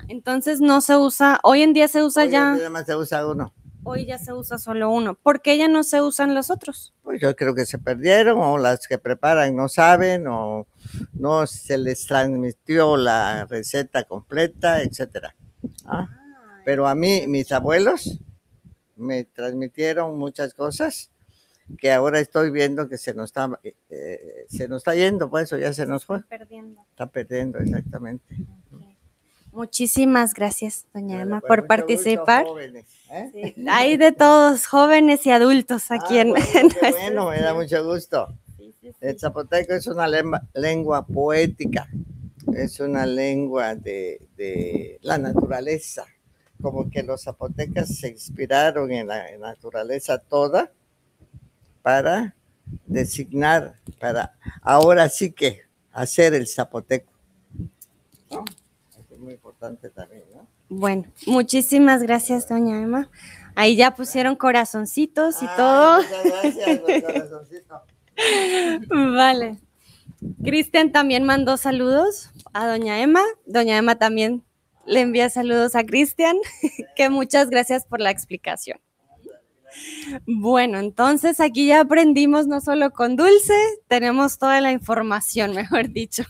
Entonces no se usa, hoy en día se usa
Hoy
ya,
Nada más se usa uno.
Hoy ya se usa solo uno. ¿Por qué ya no se usan los otros?
Pues yo creo que se perdieron o las que preparan no saben o no se les transmitió la receta completa, etcétera. ¿ah? Pero a mí, mis abuelos me transmitieron muchas cosas que ahora estoy viendo que se nos está, eh, eh, se nos está yendo, pues eso ya se nos fue,
Perdiendo.
está perdiendo exactamente.
Muchísimas gracias, doña Emma,
pues,
por participar.
jóvenes, ¿eh?
Sí, Hay de todos, jóvenes y adultos aquí
Ah,
en,
bueno,
en
qué
nuestro
bueno, me da mucho gusto. El zapoteco es una lengua, lengua poética, es una lengua de, de la naturaleza, como que los zapotecas se inspiraron en la naturaleza toda para designar, para ahora sí que hacer el zapoteco. ¿no? Muy importante también, ¿no?
Bueno, muchísimas gracias, doña Emma. Ahí ya pusieron corazoncitos y
Ah,
todo.
Muchas gracias, corazoncito.
Vale. Cristian también mandó saludos a doña Emma. Doña Emma también le envía saludos a Cristian, que muchas gracias por la explicación. Bueno, entonces aquí ya aprendimos no solo con Dulce, tenemos toda la información, mejor dicho.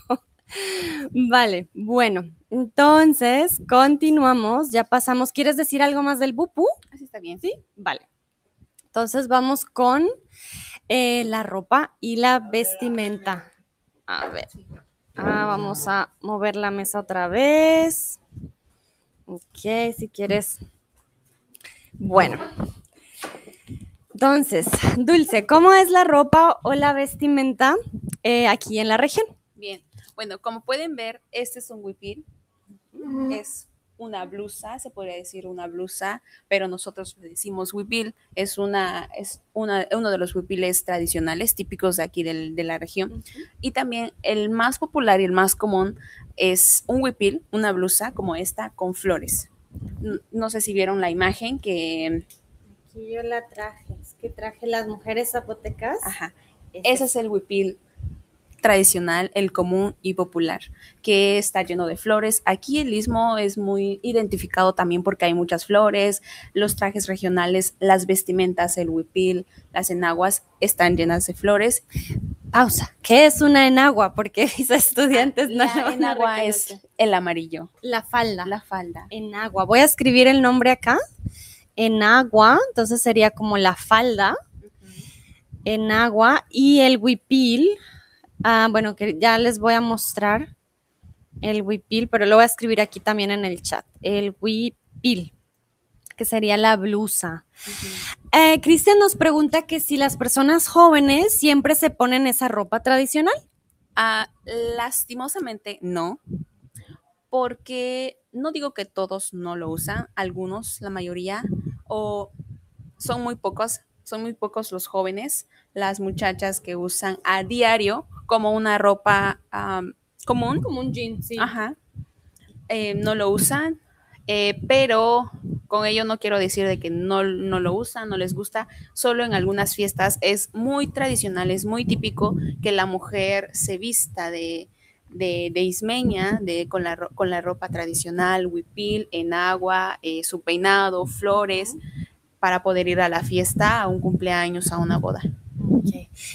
Vale, bueno, entonces continuamos, ya pasamos. ¿Quieres decir algo más del bupu?
Así está bien.
Sí, vale. Entonces vamos con eh, la ropa y la vestimenta. A ver. Ah, vamos a mover la mesa otra vez. Ok, si quieres. Bueno. Entonces, Dulce, ¿cómo es la ropa o la vestimenta eh, aquí en la región?
Bien. Bueno, como pueden ver, este es un huipil. Es una blusa, se podría decir una blusa, pero nosotros le decimos huipil. Es, una, es una, uno de los huipiles tradicionales típicos de aquí del- de la región. Y también el más popular y el más común es un huipil, una blusa como esta con flores. No sé si vieron la imagen que,
Aquí yo la traje, es que traje las mujeres zapotecas.
ajá, ese es el huipil tradicional, el común y popular, que está lleno de flores. Aquí el istmo es muy identificado también porque hay muchas flores, los trajes regionales, las vestimentas, el huipil, las enaguas están llenas de flores.
Pausa. ¿Qué es una enagua? Porque mis estudiantes no
La enagua es el amarillo,
la falda.
la falda.
Enagua. Voy a escribir el nombre acá. Enagua, entonces sería como la falda. Enagua y el huipil. Ah, bueno, que ya les voy a mostrar el huipil, pero lo voy a escribir aquí también en el chat. El huipil, que sería la blusa. Eh, Cristian nos pregunta que si las personas jóvenes siempre se ponen esa ropa tradicional.
Ah, lastimosamente no, porque no digo que todos no lo usan, algunos, la mayoría, o son muy pocos, son muy pocos los jóvenes, las muchachas que usan a diario como una ropa am, común,
Como un jean, sí.
Ajá. Eh, no lo usan, eh, pero con ello no quiero decir de que no, no lo usan, no les gusta, solo en algunas fiestas es muy tradicional, es muy típico que la mujer se vista de, de, de ismeña, de, con, la, con la ropa tradicional, huipil, en agua, eh, su peinado, flores, para poder ir a la fiesta, a un cumpleaños, a una boda.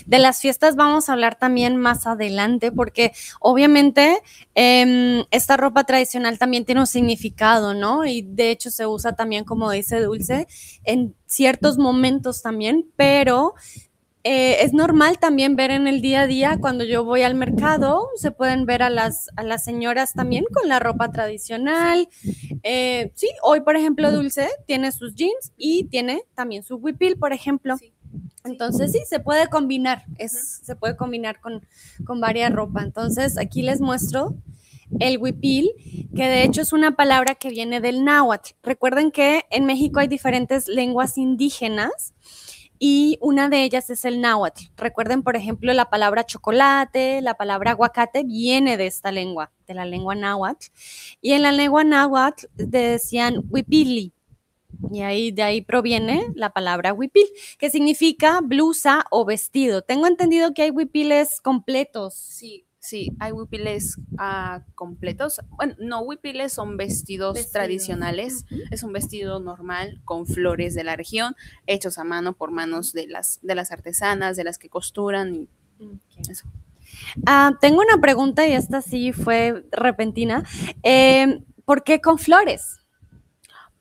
De las fiestas vamos a hablar también más adelante porque obviamente em, esta ropa tradicional también tiene un significado, ¿no? Y de hecho se usa también, como dice Dulce, en ciertos momentos también, pero eh, es normal también ver en el día a día cuando yo voy al mercado, se pueden ver a las, a las señoras también con la ropa tradicional. Eh, sí, hoy por ejemplo Dulce tiene sus jeans y tiene también su huipil, por ejemplo. Entonces sí, se puede combinar, es, se puede combinar con, con varias ropa. Entonces aquí les muestro el huipil, que de hecho es una palabra que viene del náhuatl. Recuerden que en México hay diferentes lenguas indígenas y una de ellas es el náhuatl. Recuerden, por ejemplo, la palabra chocolate, la palabra aguacate viene de esta lengua, de la lengua náhuatl. Y en la lengua náhuatl decían huipili. Y ahí de ahí proviene la palabra huipil, que significa blusa o vestido. Tengo entendido que hay huipiles completos.
Sí, Sí, hay huipiles ah, completos. Bueno, no, huipiles son vestidos tradicionales. Es un vestido normal con flores de la región, hechos a mano por manos de las, de las artesanas, de las que costuran y eso.
Ah, tengo una pregunta y esta sí fue repentina. Em, ¿Por qué con flores?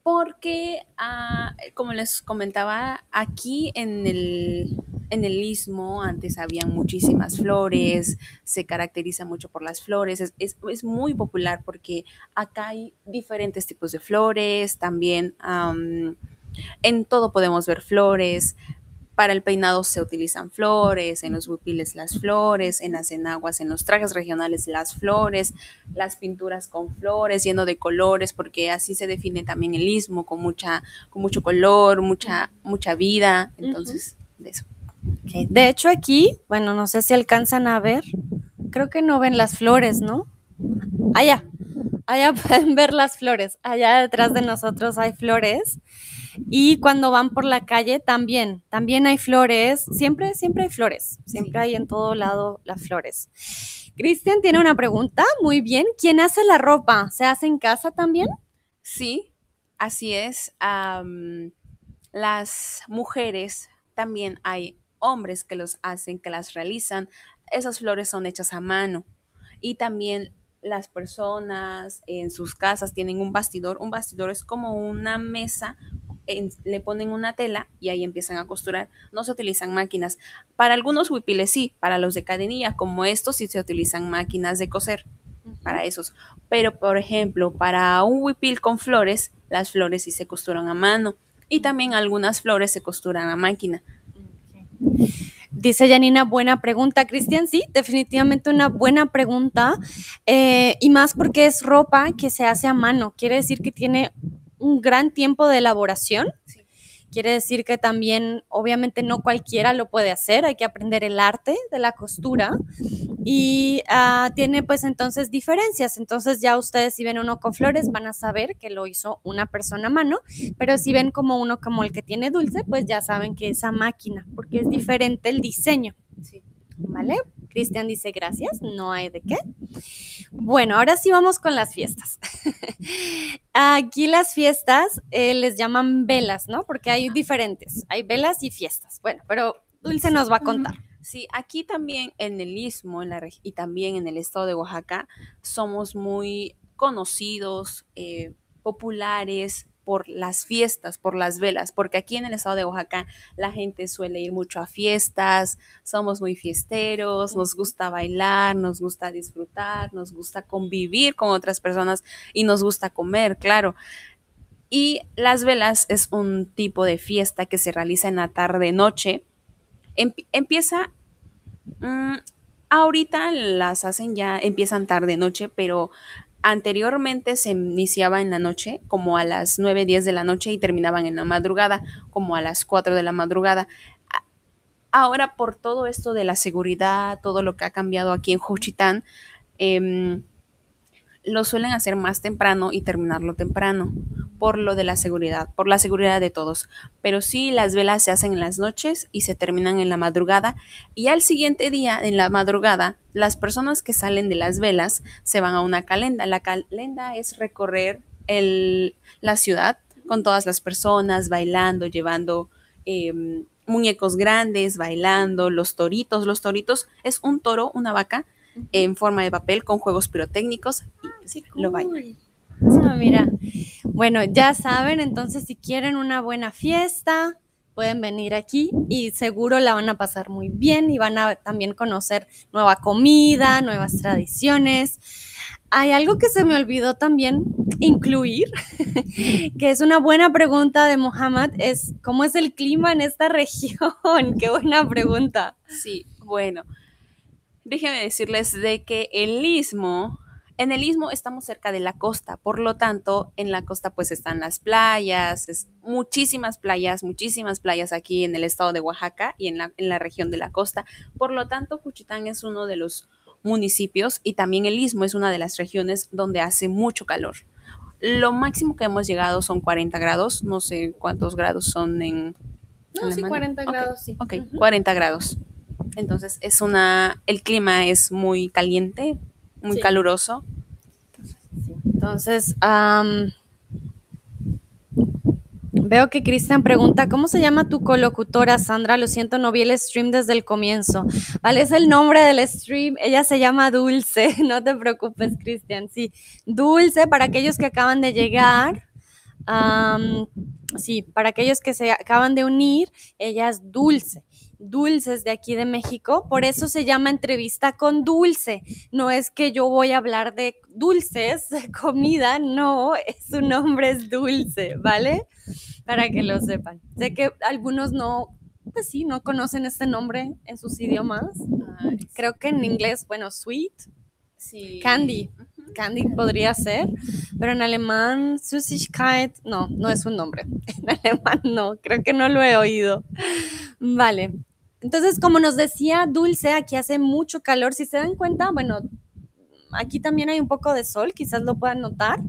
Porque, ah, como les comentaba, aquí en el, en el istmo antes habían muchísimas flores, se caracteriza mucho por las flores, es, es, muy popular porque acá hay diferentes tipos de flores, también en todo podemos ver flores, para el peinado se utilizan flores, en los huipiles las flores, en las enaguas, en los trajes regionales las flores, las pinturas con flores, lleno de colores, porque así se define también el istmo, con, mucha, con mucho color, mucha, mucha vida. Entonces, de eso.
De hecho, aquí, bueno, no sé si alcanzan a ver, creo que no ven las flores, ¿no? Allá, allá pueden ver las flores, allá detrás de nosotros hay flores. Y cuando van por la calle también, también hay flores, siempre, siempre hay flores, siempre hay en todo lado las flores. Cristian tiene una pregunta, muy bien, ¿quién hace la ropa? ¿Se hace en casa también?
Sí, así es. las mujeres también hay hombres que los hacen, que las realizan. Esas flores son hechas a mano. Y también las personas en sus casas tienen un bastidor. Un bastidor es como una mesa, le ponen una tela y ahí empiezan a costurar. No se utilizan máquinas. Para algunos huipiles sí, para los de cadenilla como estos sí se utilizan máquinas de coser. Para esos. Pero, por ejemplo, para un huipil con flores, las flores sí se costuran a mano. Y también algunas flores se costuran a máquina.
Dice Janina, buena pregunta. Cristian, sí, definitivamente una buena pregunta. Eh, y más porque es ropa que se hace a mano. Quiere decir que tiene un gran tiempo de elaboración. Quiere decir que también, obviamente, no cualquiera lo puede hacer, hay que aprender el arte de la costura y ah, tiene pues entonces diferencias. Entonces ya ustedes si ven uno con flores van a saber que lo hizo una persona a mano, pero si ven como uno como el que tiene dulce, pues ya saben que es a máquina, porque es diferente el diseño. ¿Vale? Cristian dice gracias, no hay de qué. Bueno, ahora sí vamos con las fiestas. Aquí las fiestas eh, les llaman velas, ¿no? Porque hay diferentes, hay velas y fiestas. Bueno, pero Dulce nos va a contar.
Sí, aquí también en el Istmo en la, y también en el estado de Oaxaca somos muy conocidos, eh, populares por las fiestas, por las velas, porque aquí en el estado de Oaxaca la gente suele ir mucho a fiestas, somos muy fiesteros, nos gusta bailar, nos gusta disfrutar, nos gusta convivir con otras personas y nos gusta comer, claro. Y las velas es un tipo de fiesta que se realiza en la tarde-noche. empieza, mm, ahorita las hacen ya, empiezan tarde-noche, pero Anteriormente se iniciaba en la noche, como a las 9, 10 de la noche y terminaban en la madrugada, como a las 4 de la madrugada. Ahora, por todo esto de la seguridad, todo lo que ha cambiado aquí en Juchitán, em, lo suelen hacer más temprano y terminarlo temprano por lo de la seguridad, por la seguridad de todos. Pero sí, las velas se hacen en las noches y se terminan en la madrugada. Y al siguiente día, en la madrugada, las personas que salen de las velas se van a una calenda. La calenda es recorrer el, la ciudad con todas las personas, bailando, llevando em, muñecos grandes bailando, los toritos. Los toritos es un toro, una vaca en forma de papel con juegos pirotécnicos y sí, lo bailan.
Ah, mira, bueno, ya saben, entonces si quieren una buena fiesta, pueden venir aquí y seguro la van a pasar muy bien y van a también conocer nueva comida, nuevas tradiciones. Hay algo que se me olvidó también incluir, que es una buena pregunta de Mohamed, es ¿cómo es el clima en esta región? Qué buena pregunta.
Sí, bueno, déjenme decirles de que el istmo en el istmo estamos cerca de la costa, por lo tanto, en la costa pues están las playas, muchísimas playas, muchísimas playas aquí en el estado de Oaxaca y en la, en la región de la costa. Por lo tanto, Cuchitán es uno de los municipios y también el istmo es una de las regiones donde hace mucho calor. Lo máximo que hemos llegado son 40 grados, no sé cuántos grados son en...
No, sí, 40 grados, sí.
Ok, 40 grados. Entonces es una, el clima es muy caliente, muy caluroso.
Entonces, veo que Cristian pregunta, ¿cómo se llama tu colocutora, Sandra? Lo siento, no vi el stream desde el comienzo. ¿Vale? Es el nombre del stream. Ella se llama Dulce. No te preocupes, Cristian. Sí, Dulce, para aquellos que acaban de llegar. sí, para aquellos que se acaban de unir, ella es Dulce dulces de aquí de México, por eso se llama entrevista con dulce. No es que yo voy a hablar de dulces, de comida, no, su nombre es dulce, ¿vale? Para que lo sepan. Sé que algunos no, pues sí, no conocen este nombre en sus idiomas. Creo que en inglés, bueno, sweet, sí. candy. Candy podría ser, pero en alemán, Süßigkeit, no, no es un nombre. En alemán no, creo que no lo he oído. Vale, entonces, como nos decía Dulce, aquí hace mucho calor. Si se dan cuenta, bueno, aquí también hay un poco de sol, quizás lo puedan notar.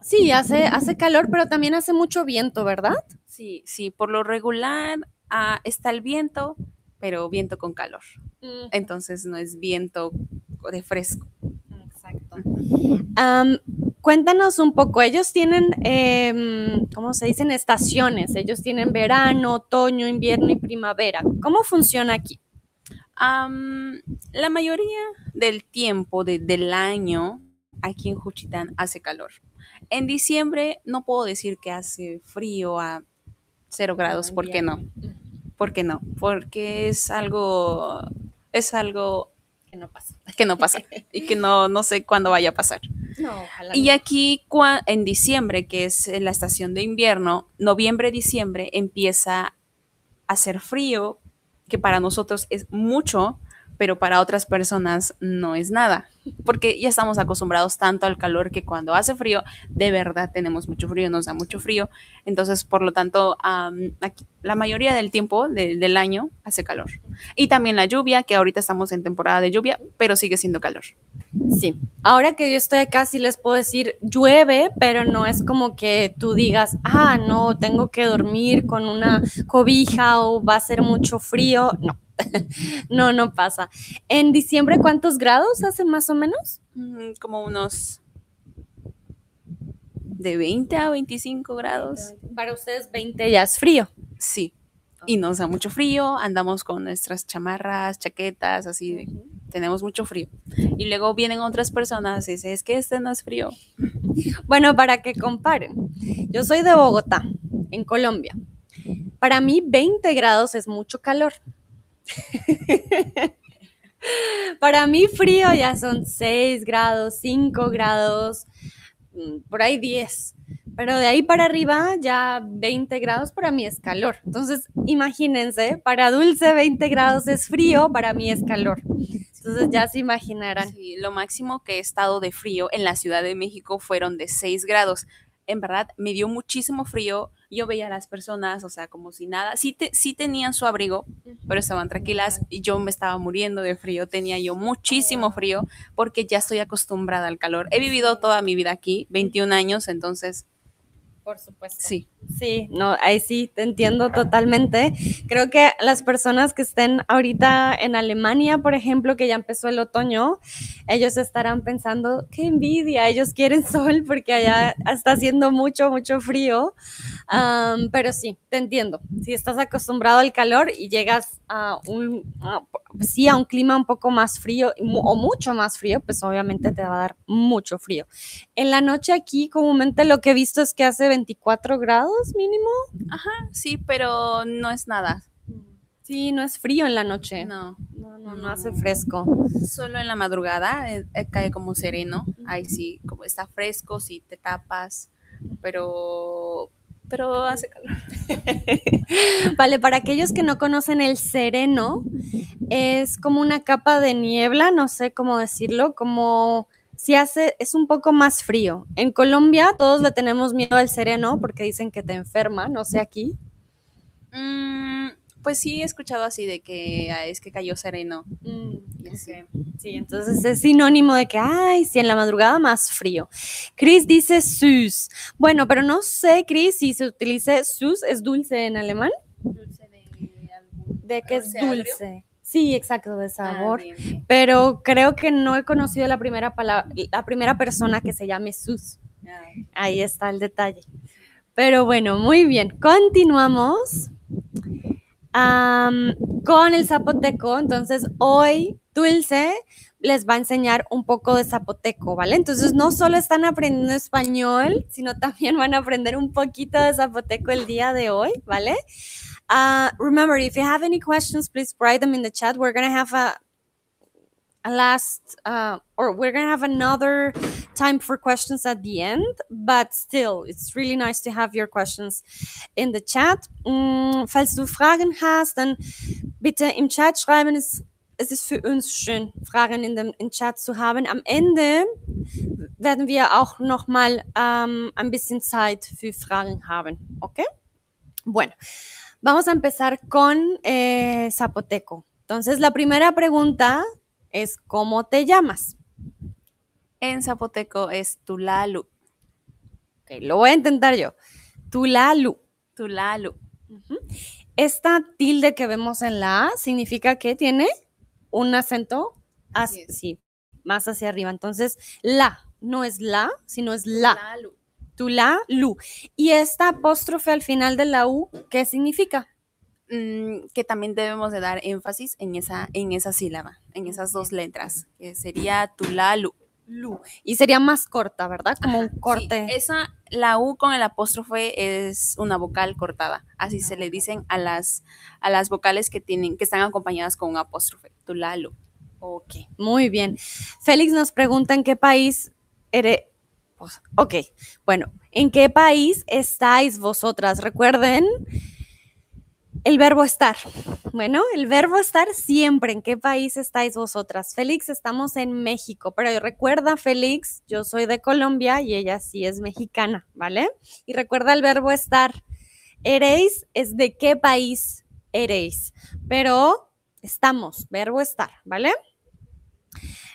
sí, hace, hace calor, pero también hace mucho viento, ¿verdad?
Sí, sí, por lo regular ah, está el viento, pero viento con calor. Entonces no es viento de fresco. Exacto.
Cuéntanos un poco, ellos tienen, eh, ¿cómo se dicen? Estaciones, ellos tienen verano, otoño, invierno y primavera. ¿Cómo funciona aquí?
la mayoría del tiempo del año aquí en Juchitán hace calor. En diciembre no puedo decir que hace frío a cero grados, ¿por qué no? ¿Por qué no? Porque es algo, es algo
que no pasa.
Que no pasa y que no, no sé cuándo vaya a pasar. Y aquí en diciembre, que es la estación de invierno, noviembre, diciembre, empieza a hacer frío, que para nosotros es mucho, pero para otras personas no es nada, porque ya estamos acostumbrados tanto al calor que cuando hace frío, de verdad tenemos mucho frío, nos da mucho frío. Entonces, por lo tanto, la mayoría del tiempo del año hace calor. Y también la lluvia, que ahorita estamos en temporada de lluvia, pero sigue siendo calor.
Sí, ahora que yo estoy acá, sí les puedo decir, llueve, pero no es como que tú digas, ah, no, tengo que dormir con una cobija o va a ser mucho frío. No, no, no pasa. ¿En diciembre cuántos grados hace más o menos?
Mm, como unos de 20 a 25 grados.
Para ustedes 20 ya es frío.
Sí. Y nos da mucho frío, andamos con nuestras chamarras, chaquetas, así, tenemos mucho frío. Y luego vienen otras personas y dicen, es que este no es frío.
Bueno, para que comparen, yo soy de Bogotá, en Colombia. Para mí 20 grados es mucho calor. Para mí frío ya son 6 grados, 5 grados, mm, por ahí 10. Pero de ahí para arriba ya 20 grados para mí es calor. Entonces, imagínense, para Dulce 20 grados es frío, para mí es calor. Entonces ya se imaginarán.
Sí, lo máximo que he estado de frío en la Ciudad de México fueron de 6 grados. En verdad, me dio muchísimo frío yo veía a las personas, o sea, como si nada, sí, sí tenían su abrigo, pero estaban tranquilas y yo me estaba muriendo de frío, tenía yo muchísimo frío porque ya estoy acostumbrada al calor. He vivido toda mi vida aquí, 21 años, entonces
por supuesto.
Sí.
Sí, no, ahí sí te entiendo totalmente. Creo que las personas que estén ahorita en Alemania, por ejemplo, que ya empezó el otoño, ellos estarán pensando, qué envidia, ellos quieren sol porque allá está haciendo mucho, mucho frío. Pero sí, te entiendo. Si estás acostumbrado al calor y llegas a un, a- sí, a un clima un poco más frío o mucho más frío, pues obviamente te va a dar mucho frío. En la noche aquí comúnmente lo que he visto es que hace 24 grados mínimo.
Sí, pero no es nada.
Sí, no es frío en la noche.
No.
No, no, no hace fresco.
Solo en la madrugada eh, eh, cae como sereno. Ahí sí, como está fresco, sí te tapas. Pero. Pero hace calor.
Vale, para aquellos que no conocen el sereno, es como una capa de niebla, no sé cómo decirlo, como si hace, es un poco más frío. En Colombia todos le tenemos miedo al sereno porque dicen que te enferma, no sé aquí.
Mm, pues sí, he escuchado así de que ah, es que cayó sereno. así.
Sí, entonces es sinónimo de que, ay, sí, en la madrugada más frío. Chris dice sus. Bueno, pero no sé, Chris, si se utilice sus, ¿es dulce en alemán?
Dulce de algún-
De que es
dulce agrio.
Sí, exacto, de
Ah,
sabor.
bien, bien.
pero creo que no he conocido la primera palabra, la primera persona que se llame Sus.
Ah,
Ahí está el detalle. Pero bueno, muy bien. Continuamos am, con el zapoteco. Entonces, hoy Dulce les va a enseñar un poco de zapoteco, ¿vale? Entonces, no solo están aprendiendo español, sino también van a aprender un poquito de zapoteco el día de hoy, ¿vale? Uh, remember, if you have any questions, please write them in the chat. We're going to have a, last, uh, or we're to have another time for questions at the end, but still, it's really nice to have your questions in the chat. Mm, falls du Fragen hast, dann bitte im Chat schreiben. Es, es ist für uns schön, Fragen in dem im Chat zu haben. Am Ende werden wir auch noch mal ähm, ein bisschen Zeit für Fragen haben, ¿ok? Bueno, vamos a empezar con eh, Zapoteco. Entonces, la primera pregunta es, ¿cómo te llamas?
En zapoteco es tulalu.
Ok, lo voy a intentar yo. Tulalu.
Tulalu.
Esta tilde que vemos en la A significa que tiene un acento
Así
sí, más hacia arriba. Entonces, la no es la, sino es la.
Tulalu.
Tulalu. Y esta apóstrofe al final de la U, ¿qué significa?
Mm, que también debemos de dar énfasis en esa, en esa sílaba, en esas dos letras, que sería tulalu.
Lu. Y sería más corta, ¿verdad? Como un
Sí,
corte.
esa, la U con el apóstrofe es una vocal cortada. Así se le dicen a las, a las vocales que tienen, que están acompañadas con un apóstrofe. Tulalu.
Ok, muy bien. Félix nos pregunta en qué país eres. Pues, ok, bueno, ¿en qué país estáis vosotras? Recuerden el verbo estar. Bueno, el verbo estar siempre. ¿En qué país estáis vosotras? Félix, estamos en México, pero recuerda, Félix, yo soy de Colombia y ella sí es mexicana, ¿vale? Y recuerda el verbo estar. Eréis es de qué país eréis, pero estamos, verbo estar, ¿vale?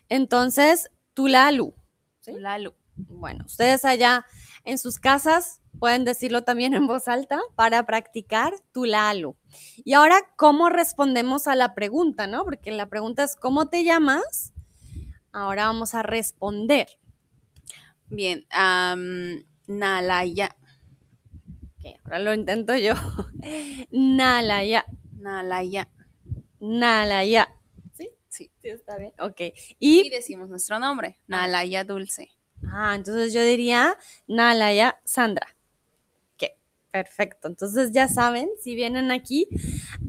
Entonces, Tulalu. ¿Sí?
Tulalu.
Bueno, ustedes allá en sus casas pueden decirlo también en voz alta para practicar Tulalu. Y ahora, ¿cómo respondemos a la pregunta, no? Porque la pregunta es ¿cómo te llamas? Ahora vamos a responder.
Bien. Nalaya.
Ok, ahora lo intento yo. Nalaya,
Nalaya.
Nalaya.
Sí.
Sí, está bien. Ok.
Y
Y,
decimos nuestro nombre. Nalaya Dulce.
ah, entonces yo diría Nalaya Sandra. Perfecto. Entonces ya saben, si vienen aquí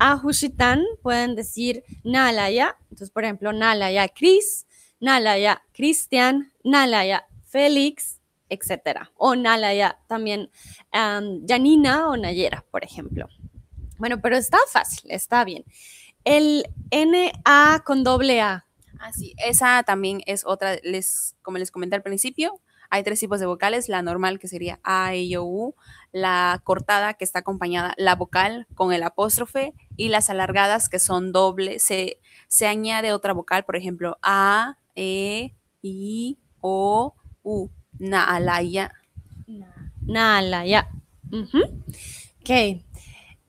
a Juchitán, pueden decir Nalaya. Entonces, por ejemplo, Nalaya Cris, Nalaya Cristian, Nalaya Félix, etcétera. O Nalaya también am, Janina o Nayera, por ejemplo. Bueno, pero está fácil, está bien. El NA con doble A.
Ah, sí, esa también es otra, les, como les comenté al principio, hay tres tipos de vocales, la normal que sería A, E, I, O, U, la cortada que está acompañada, la vocal con el apóstrofe y las alargadas que son doble, se, se añade otra vocal, por ejemplo, A, E, I, O, U, Naalaya.
Nalaya. Ujú. Ok.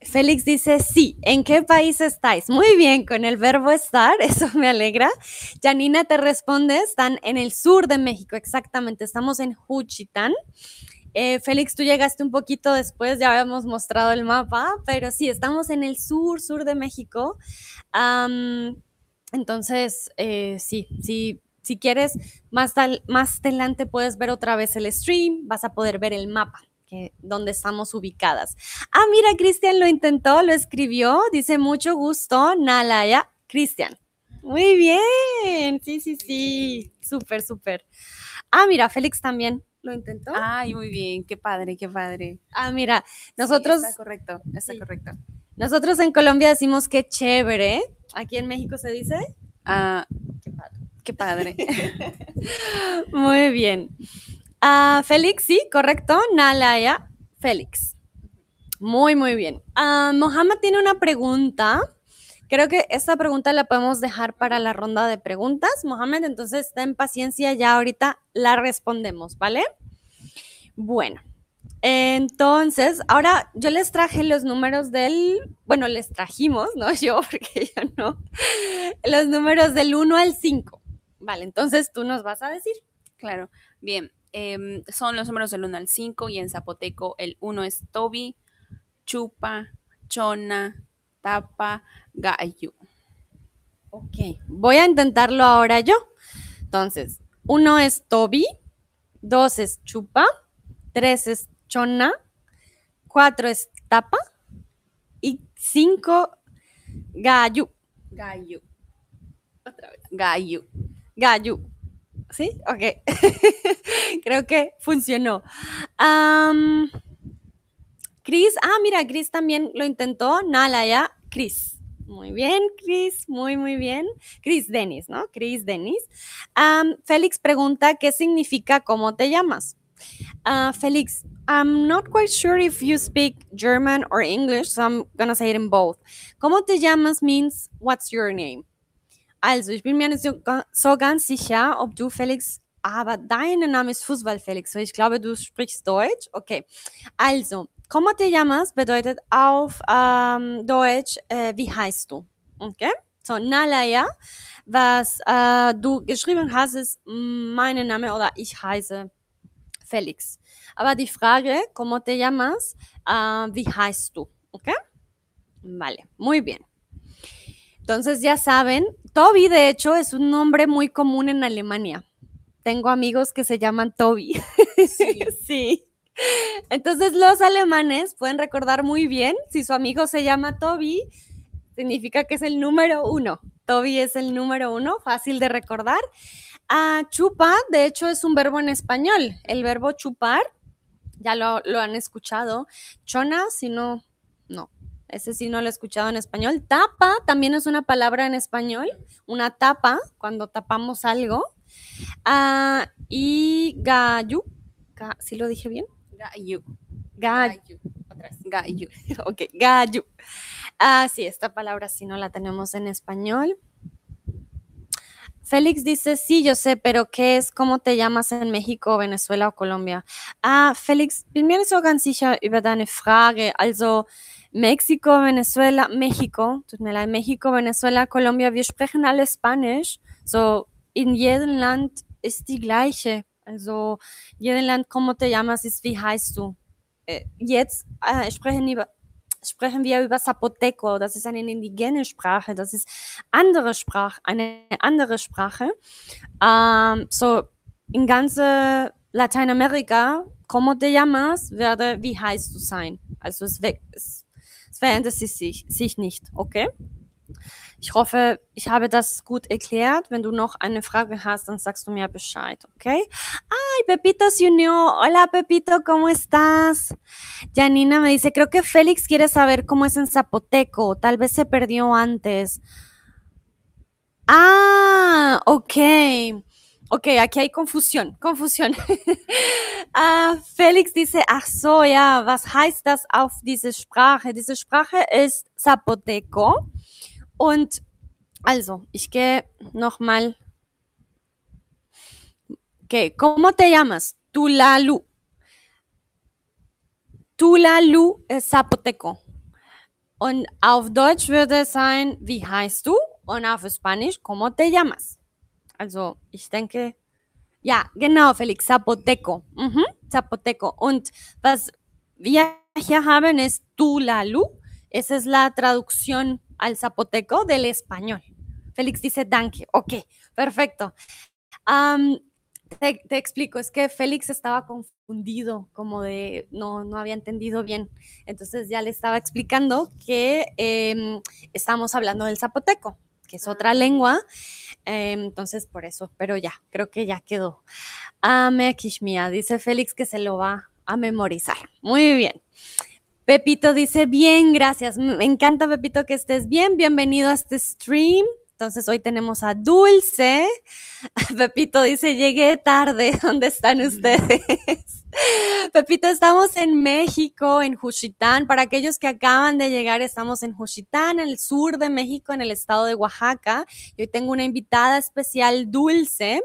Félix dice sí. ¿En qué país estáis? Muy bien, con el verbo estar, eso me alegra. Janina te responde, están en el sur de México, exactamente. Estamos en Juchitán. Eh, Félix, tú llegaste un poquito después, ya habíamos mostrado el mapa, pero sí, estamos en el sur, sur de México. Entonces, eh, sí, sí, si quieres, más, tal- más adelante puedes ver otra vez el stream, vas a poder ver el mapa. Que, donde estamos ubicadas. Ah, mira, Cristian lo intentó, lo escribió, dice mucho gusto, Nalaya, Cristian. Muy bien, sí, sí, sí, súper, súper. Ah, mira, Félix también lo intentó.
Ay, muy bien, qué padre, qué padre.
Ah, mira,
Sí,
nosotros,
está correcto, está
Sí.
correcto.
nosotros en Colombia decimos que chévere. Aquí en México se dice.
Ah,
Qué padre.
qué padre.
Muy bien. Ah, Félix, sí, correcto. Nalaya, Félix. Muy, muy bien. Ah, Mohamed tiene una pregunta. Creo que esta pregunta la podemos dejar para la ronda de preguntas. Mohamed, entonces ten paciencia, ya ahorita la respondemos, ¿vale? Bueno, entonces, ahora yo les traje los números del, bueno, les trajimos, no yo, porque yo no, los números del 1 al 5. Vale, entonces tú nos vas a decir.
Claro, bien. Em, son los números del 1 al 5 y en zapoteco el 1 es Tobi, Chupa, Chona, Tapa, Gallo.
Ok, voy a intentarlo ahora yo. Entonces, uno es Toby, dos es Chupa, tres es Chona, cuatro es Tapa y cinco Gayu.
Gallo.
Otra vez.
Gallo.
Gayu. ¿Sí? Ok. Creo que funcionó. Chris, ah, mira, Chris también lo intentó. Nalaya, Chris. Muy bien, Chris, muy, muy bien. Chris Dennis, ¿no? Chris Dennis. Félix pregunta, ¿qué significa cómo te llamas? Ah, Félix, I'm not quite sure if you speak German or English, so I'm gonna say it in both. ¿Cómo te llamas means what's your name? Also, ich bin mir nicht so, so ganz sicher, ob du Felix, aber dein Name ist Fußball Felix, so ich glaube, du sprichst Deutsch. Okay. Also, ¿cómo te llamas? bedeutet auf ähm, Deutsch, äh, wie heißt du? Okay. So, Nalaya, was äh, du geschrieben hast, ist mein Name oder ich heiße Felix. Aber die Frage, ¿cómo te llamas? äh, wie heißt du? Okay. Vale, muy bien. Entonces ya saben, Toby de hecho es un nombre muy común en Alemania. Tengo amigos que se llaman Toby. Sí. Entonces los alemanes pueden recordar muy bien, si su amigo se llama Toby, significa que es el número uno. Toby es el número uno, fácil de recordar. Ah, chupa, de hecho, es un verbo en español. El verbo chupar, ya lo, lo han escuchado. Chona, si no, no. Ese sí no lo he escuchado en español. Tapa también es una palabra en español. Una tapa, cuando tapamos algo. Ah, y gayu. Ga- ¿Sí lo dije bien? Gayu.
Vez. Gallo.
Ok, gallo. Ah, sí, esta palabra sí no la tenemos en español. Félix dice, sí, yo sé, pero ¿qué es? ¿Cómo te llamas en México, Venezuela o Colombia? Ah, Félix, bin mir nicht so ganz sicher über deine Frage. Also, Mexiko, Venezuela, México, tut mir leid, México, Venezuela, Colombia, wir sprechen alle Spanisch. So, in jedem Land ist die gleiche. Also, jedem Land, ¿cómo te llamas? ist, wie heißt du? Äh, jetzt äh, sprechen, über, sprechen wir über Zapoteco. Das ist eine indigene Sprache. Das ist andere Sprache, eine andere Sprache. Ähm, so in ganze Lateinamerika, ¿cómo te llamas? Werde, wie heißt du sein? Also es, es, es verändert sich, sich nicht, okay? Ich hoffe, ich habe das gut erklärt. Wenn du noch eine Frage hast, dann sagst du mir Bescheid, okay? Ay, Pepito unió. Hola, Pepito, ¿cómo estás? Janina me dice, creo que Félix quiere saber cómo es en zapoteco. Tal vez se perdió antes. Ah, ok. Ok, aquí hay confusión, confusión. ah, Felix dice, ach so, ja, was heißt das auf diese Sprache? Diese Sprache ist Zapoteco. Und also, ich gehe nochmal. Okay, ¿cómo te llamas? Tulalu. Tulalu ist Zapoteco. Und auf Deutsch würde es sein, wie heißt du? Und auf Spanisch, ¿cómo te llamas? Also, ich denke, Ja, genau, Felix, Zapoteco. Mhm, Zapoteco. Und was wir hier haben ist Tulalu. Esa es la traducción al zapoteco del español. Félix dice danke. Ok, perfecto. Te, te explico, es que Félix estaba confundido, como de no, no había entendido bien. Entonces ya le estaba explicando que em, estamos hablando del zapoteco, que es otra lengua. em, entonces por eso, pero ya, creo que ya quedó. Ame Kishmia, dice Félix que se lo va a memorizar. Muy bien. Pepito dice, bien, gracias. Me encanta, Pepito, que estés bien. Bienvenido a este stream. Entonces, hoy tenemos a Dulce. Pepito dice, llegué tarde. ¿Dónde están ustedes? Pepito, estamos en México, en Juchitán. Para aquellos que acaban de llegar, estamos en Juchitán, en el sur de México, en el estado de Oaxaca. Y hoy tengo una invitada especial, Dulce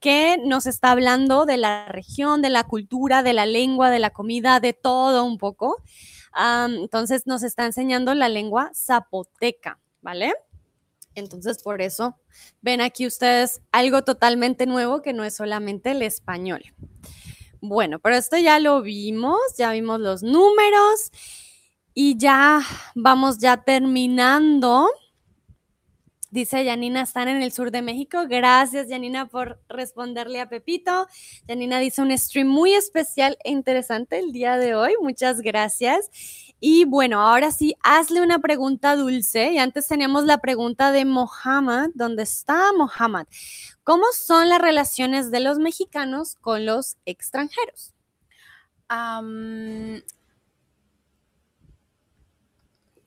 que nos está hablando de la región, de la cultura, de la lengua, de la comida, de todo un poco. Entonces nos está enseñando la lengua zapoteca, ¿vale? Entonces por eso ven aquí ustedes algo totalmente nuevo que no es solamente el español. Bueno, pero esto ya lo vimos, ya vimos los números y ya vamos ya terminando. Dice Yanina, están en el sur de México. Gracias, Yanina, por responderle a Pepito. Yanina dice un stream muy especial e interesante el día de hoy. Muchas gracias. Y bueno, ahora sí, hazle una pregunta dulce. Y antes teníamos la pregunta de Mohammed. ¿Dónde está Mohammed? ¿Cómo son las relaciones de los mexicanos con los extranjeros?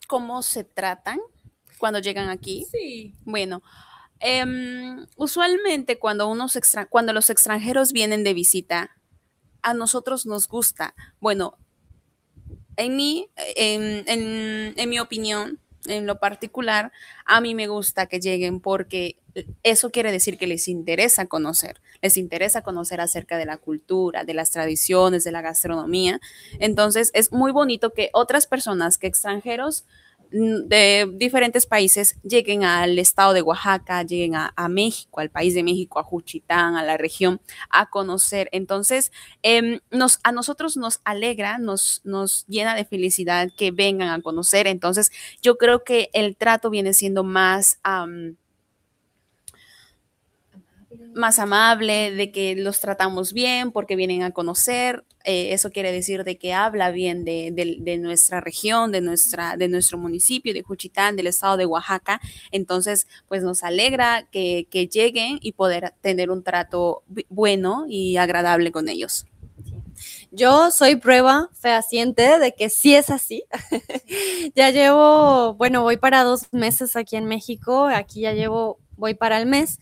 ¿Cómo se tratan cuando llegan aquí?
Sí.
Bueno, em, usualmente cuando, unos extra- cuando los extranjeros vienen de visita, a nosotros nos gusta. Bueno, en mí, en, en- en mi opinión, en lo particular, a mí me gusta que lleguen porque eso quiere decir que les interesa conocer, les interesa conocer acerca de la cultura, de las tradiciones, de la gastronomía. Entonces, es muy bonito que otras personas, que extranjeros de diferentes países lleguen al estado de Oaxaca, lleguen a, México, al país de México, a Juchitán, a la región, a conocer. Entonces, em, nos, a nosotros nos alegra, nos, nos llena de felicidad que vengan a conocer. Entonces, yo creo que el trato viene siendo más... más amable, de que los tratamos bien porque vienen a conocer. eh, eso quiere decir de que habla bien de, de- nuestra región, de, nuestra, de nuestro municipio, de Juchitán, del estado de Oaxaca. Entonces, pues nos alegra que, que lleguen y poder tener un trato bueno y agradable con ellos.
Yo soy prueba fehaciente de que sí es así. ya llevo, bueno, voy para dos meses aquí en México, aquí ya llevo, voy para el mes.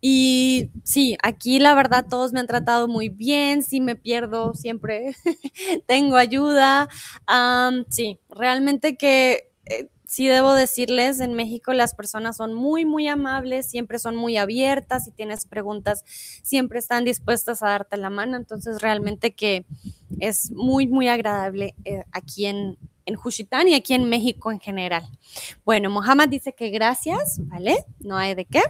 Y sí, aquí la verdad todos me han tratado muy bien, si me pierdo siempre tengo ayuda. Am, sí, realmente que eh, sí debo decirles, en México las personas son muy, muy amables, siempre son muy abiertas, si tienes preguntas, siempre están dispuestas a darte la mano, entonces realmente que es muy, muy agradable eh, aquí en, en Juchitán y aquí en México en general. Bueno, Mohamed dice que gracias, ¿vale? No hay de qué.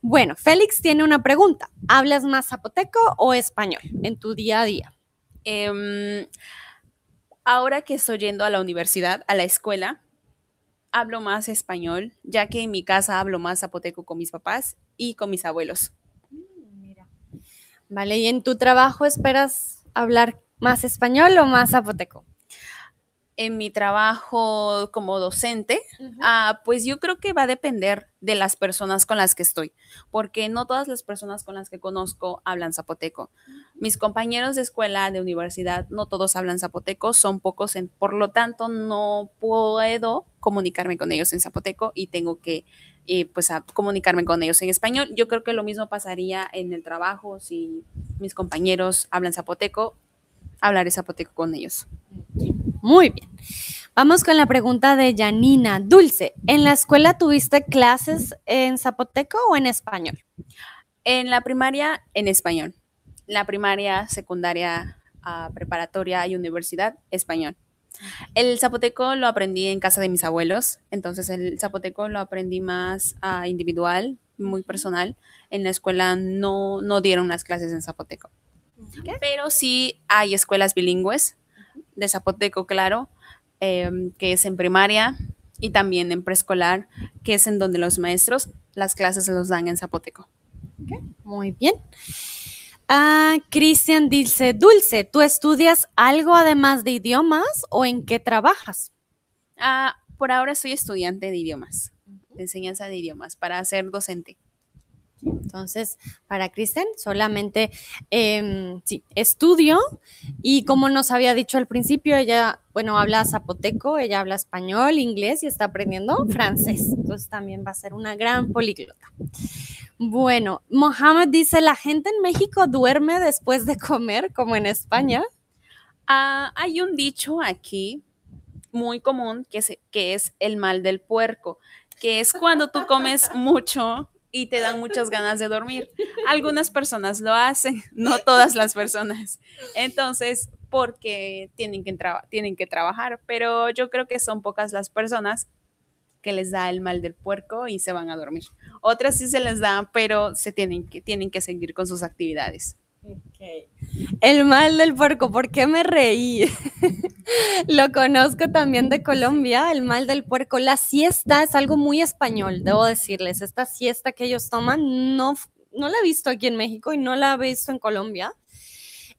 Bueno, Félix tiene una pregunta. ¿Hablas más zapoteco o español en tu día a día?
Em, ahora que estoy yendo a la universidad, a la escuela, hablo más español, ya que en mi casa hablo más zapoteco con mis papás y con mis abuelos.
Mira. Vale, ¿y en tu trabajo esperas hablar más español o más zapoteco?
En mi trabajo como docente, Ah, pues yo creo que va a depender de las personas con las que estoy, porque no todas las personas con las que conozco hablan zapoteco. Mis compañeros de escuela, de universidad, no todos hablan zapoteco, son pocos, en- por lo tanto no puedo comunicarme con ellos en zapoteco y tengo que eh, pues a comunicarme con ellos en español. Yo creo que lo mismo pasaría en el trabajo, si mis compañeros hablan zapoteco, hablaré zapoteco con ellos.
Muy bien. Vamos con la pregunta de Janina. Dulce, ¿en la escuela tuviste clases en zapoteco o en español?
En la primaria, en español. La primaria, secundaria, ah, preparatoria y universidad, español. El zapoteco lo aprendí en casa de mis abuelos, entonces el zapoteco lo aprendí más ah, individual, muy personal. En la escuela no, no dieron las clases en zapoteco. Pero sí hay escuelas bilingües de zapoteco, claro, em, que es en primaria y también en preescolar, que es en donde los maestros las clases se los dan en zapoteco.
Muy bien. Ah, Cristian dice, Dulce, ¿tú estudias algo además de idiomas o en qué trabajas?
Ah, por ahora soy estudiante de idiomas, de enseñanza de idiomas, para ser docente.
Entonces, para Kristen, solamente em, sí, estudio y como nos había dicho al principio, ella, bueno, habla zapoteco, ella habla español, inglés y está aprendiendo francés. Entonces también va a ser una gran políglota. Bueno, Mohamed dice, ¿la gente en México duerme después de comer como en España?
Ah, hay un dicho aquí muy común que, que es el mal del puerco, que es cuando tú comes mucho y te dan muchas ganas de dormir. Algunas personas lo hacen, no todas las personas. Entonces, porque tienen que, tienen que trabajar, pero yo creo que son pocas las personas que les da el mal del puerco y se van a dormir. Otras sí se les da, pero se tienen que, tienen que seguir con sus actividades.
El mal del puerco, ¿por qué me reí? Lo conozco también de Colombia, el mal del puerco. La siesta es algo muy español, debo decirles. Esta siesta que ellos toman, no, no la he visto aquí en México y no la he visto en Colombia.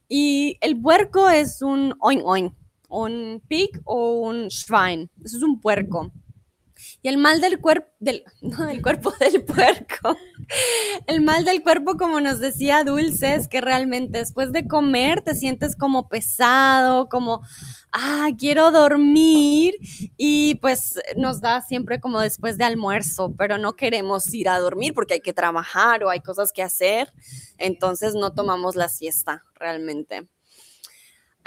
Y el puerco es un oin oin, un pig o un schwein. Eso es un puerco. Y el mal del cuerpo, del, no, del cuerpo del puerco. El mal del cuerpo, como nos decía Dulce, es que realmente después de comer te sientes como pesado, como, ah, quiero dormir. Y pues nos da siempre como después de almuerzo, pero no queremos ir a dormir porque hay que trabajar o hay cosas que hacer. Entonces no tomamos la siesta realmente.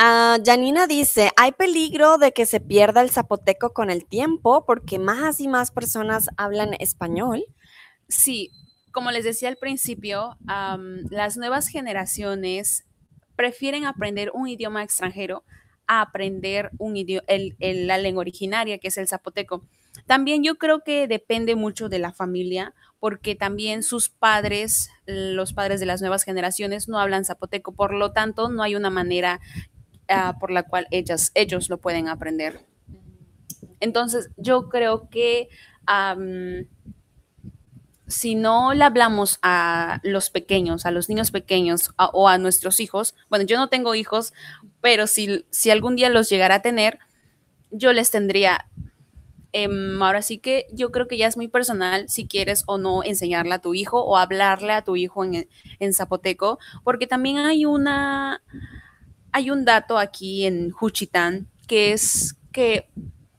Uh, Janina dice, hay peligro de que se pierda el zapoteco con el tiempo porque más y más personas hablan español.
Sí, como les decía al principio, las nuevas generaciones prefieren aprender un idioma extranjero a aprender un la lengua originaria, que es el zapoteco. También yo creo que depende mucho de la familia, porque también sus padres, los padres de las nuevas generaciones, no hablan zapoteco, por lo tanto, no hay una manera Ah, por la cual ellas, ellos lo pueden aprender. Entonces, yo creo que si no le hablamos a los pequeños, a los niños pequeños o a nuestros hijos, bueno, yo no tengo hijos, pero si, si algún día los llegara a tener, yo les tendría em, ahora sí que yo creo que ya es muy personal si quieres o no enseñarle a tu hijo o hablarle a tu hijo en, en zapoteco, porque también hay una, hay un dato aquí en Juchitán que es que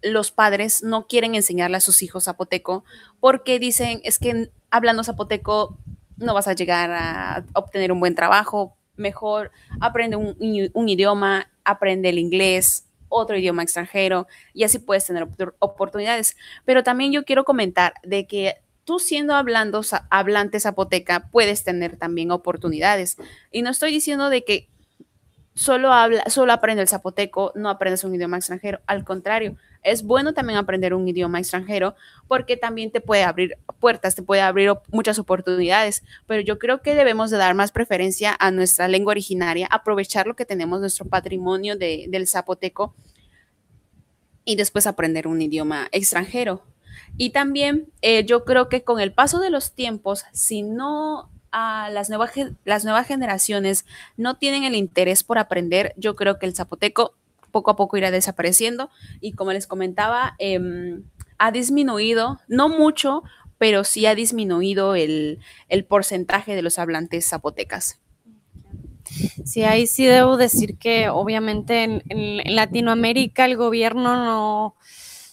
los padres no quieren enseñarle a sus hijos zapoteco porque dicen, es que hablando zapoteco no vas a llegar a obtener un buen trabajo, mejor aprende un, idioma, aprende el inglés, otro idioma extranjero y así puedes tener oportunidades. Pero también yo quiero comentar de que tú siendo hablando, hablante zapoteca puedes tener también oportunidades. Y no estoy diciendo de que solo, habla, solo aprende el zapoteco, no aprendes un idioma extranjero. Al contrario, es bueno también aprender un idioma extranjero porque también te puede abrir puertas, te puede abrir muchas oportunidades, pero yo creo que debemos de dar más preferencia a nuestra lengua originaria, aprovechar lo que tenemos, nuestro patrimonio del zapoteco y después aprender un idioma extranjero. Y también eh, yo creo que con el paso de los tiempos, si no a las, nuevas, las nuevas generaciones no tienen el interés por aprender, yo creo que el zapoteco poco a poco irá desapareciendo y como les comentaba, em, ha disminuido, no mucho, pero sí ha disminuido el, porcentaje de los hablantes zapotecas.
Sí, ahí sí debo decir que obviamente en Latinoamérica el gobierno no,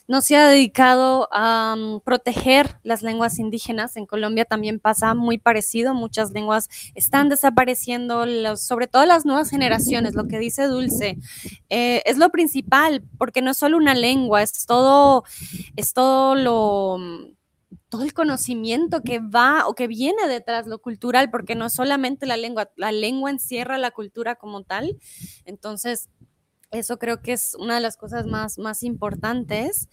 no se ha dedicado a mm, proteger las lenguas indígenas. En Colombia también pasa muy parecido, muchas lenguas están desapareciendo, sobre todo las nuevas generaciones, lo que dice Dulce, eh, es lo principal, porque no es solo una lengua, es todo, es todo lo mm, todo el conocimiento que va o que viene detrás lo cultural, porque no solamente la lengua, la lengua encierra la cultura como tal. Entonces, Eso creo que es una de las cosas más, más importantes.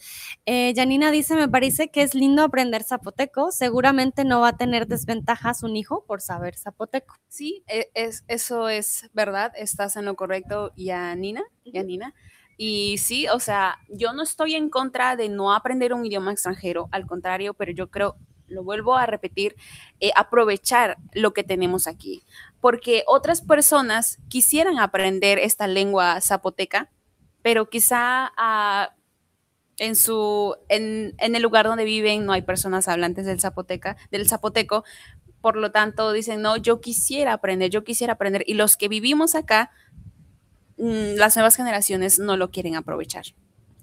Eh, Janina dice, me parece que es lindo aprender zapoteco. Seguramente no va a tener desventajas un hijo por saber zapoteco.
Sí, e- es, eso es verdad. Estás en lo correcto, Janina. Janina. Y sí, o sea, yo no estoy en contra de no aprender un idioma extranjero, al contrario, pero yo creo, lo vuelvo a repetir, eh, aprovechar lo que tenemos aquí, porque otras personas quisieran aprender esta lengua zapoteca, pero quizá ah, en su en, en el lugar donde viven no hay personas hablantes del zapoteca, del zapoteco, por lo tanto dicen, no, yo quisiera aprender, yo quisiera aprender, y los que vivimos acá mm, las nuevas generaciones no lo quieren aprovechar.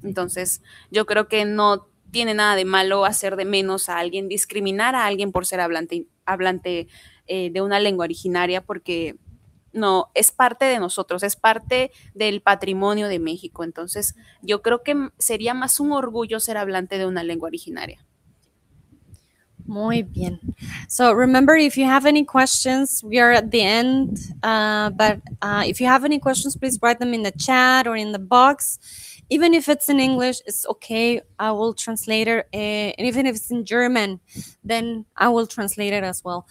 Entonces, yo creo que no tiene nada de malo hacer de menos a alguien, discriminar a alguien por ser hablante, hablante eh, de una lengua originaria, porque no, es parte de nosotros, es parte del patrimonio de México. Entonces, yo creo que sería más un orgullo ser hablante de una lengua originaria.
Muy bien. So remember, if you have any questions, we are at the end. Uh, but uh, if you have any questions, please write them in the chat or in the box. Even if it's in English, it's okay. I will translate it. Uh, and even if it's in German, then I will translate it as well.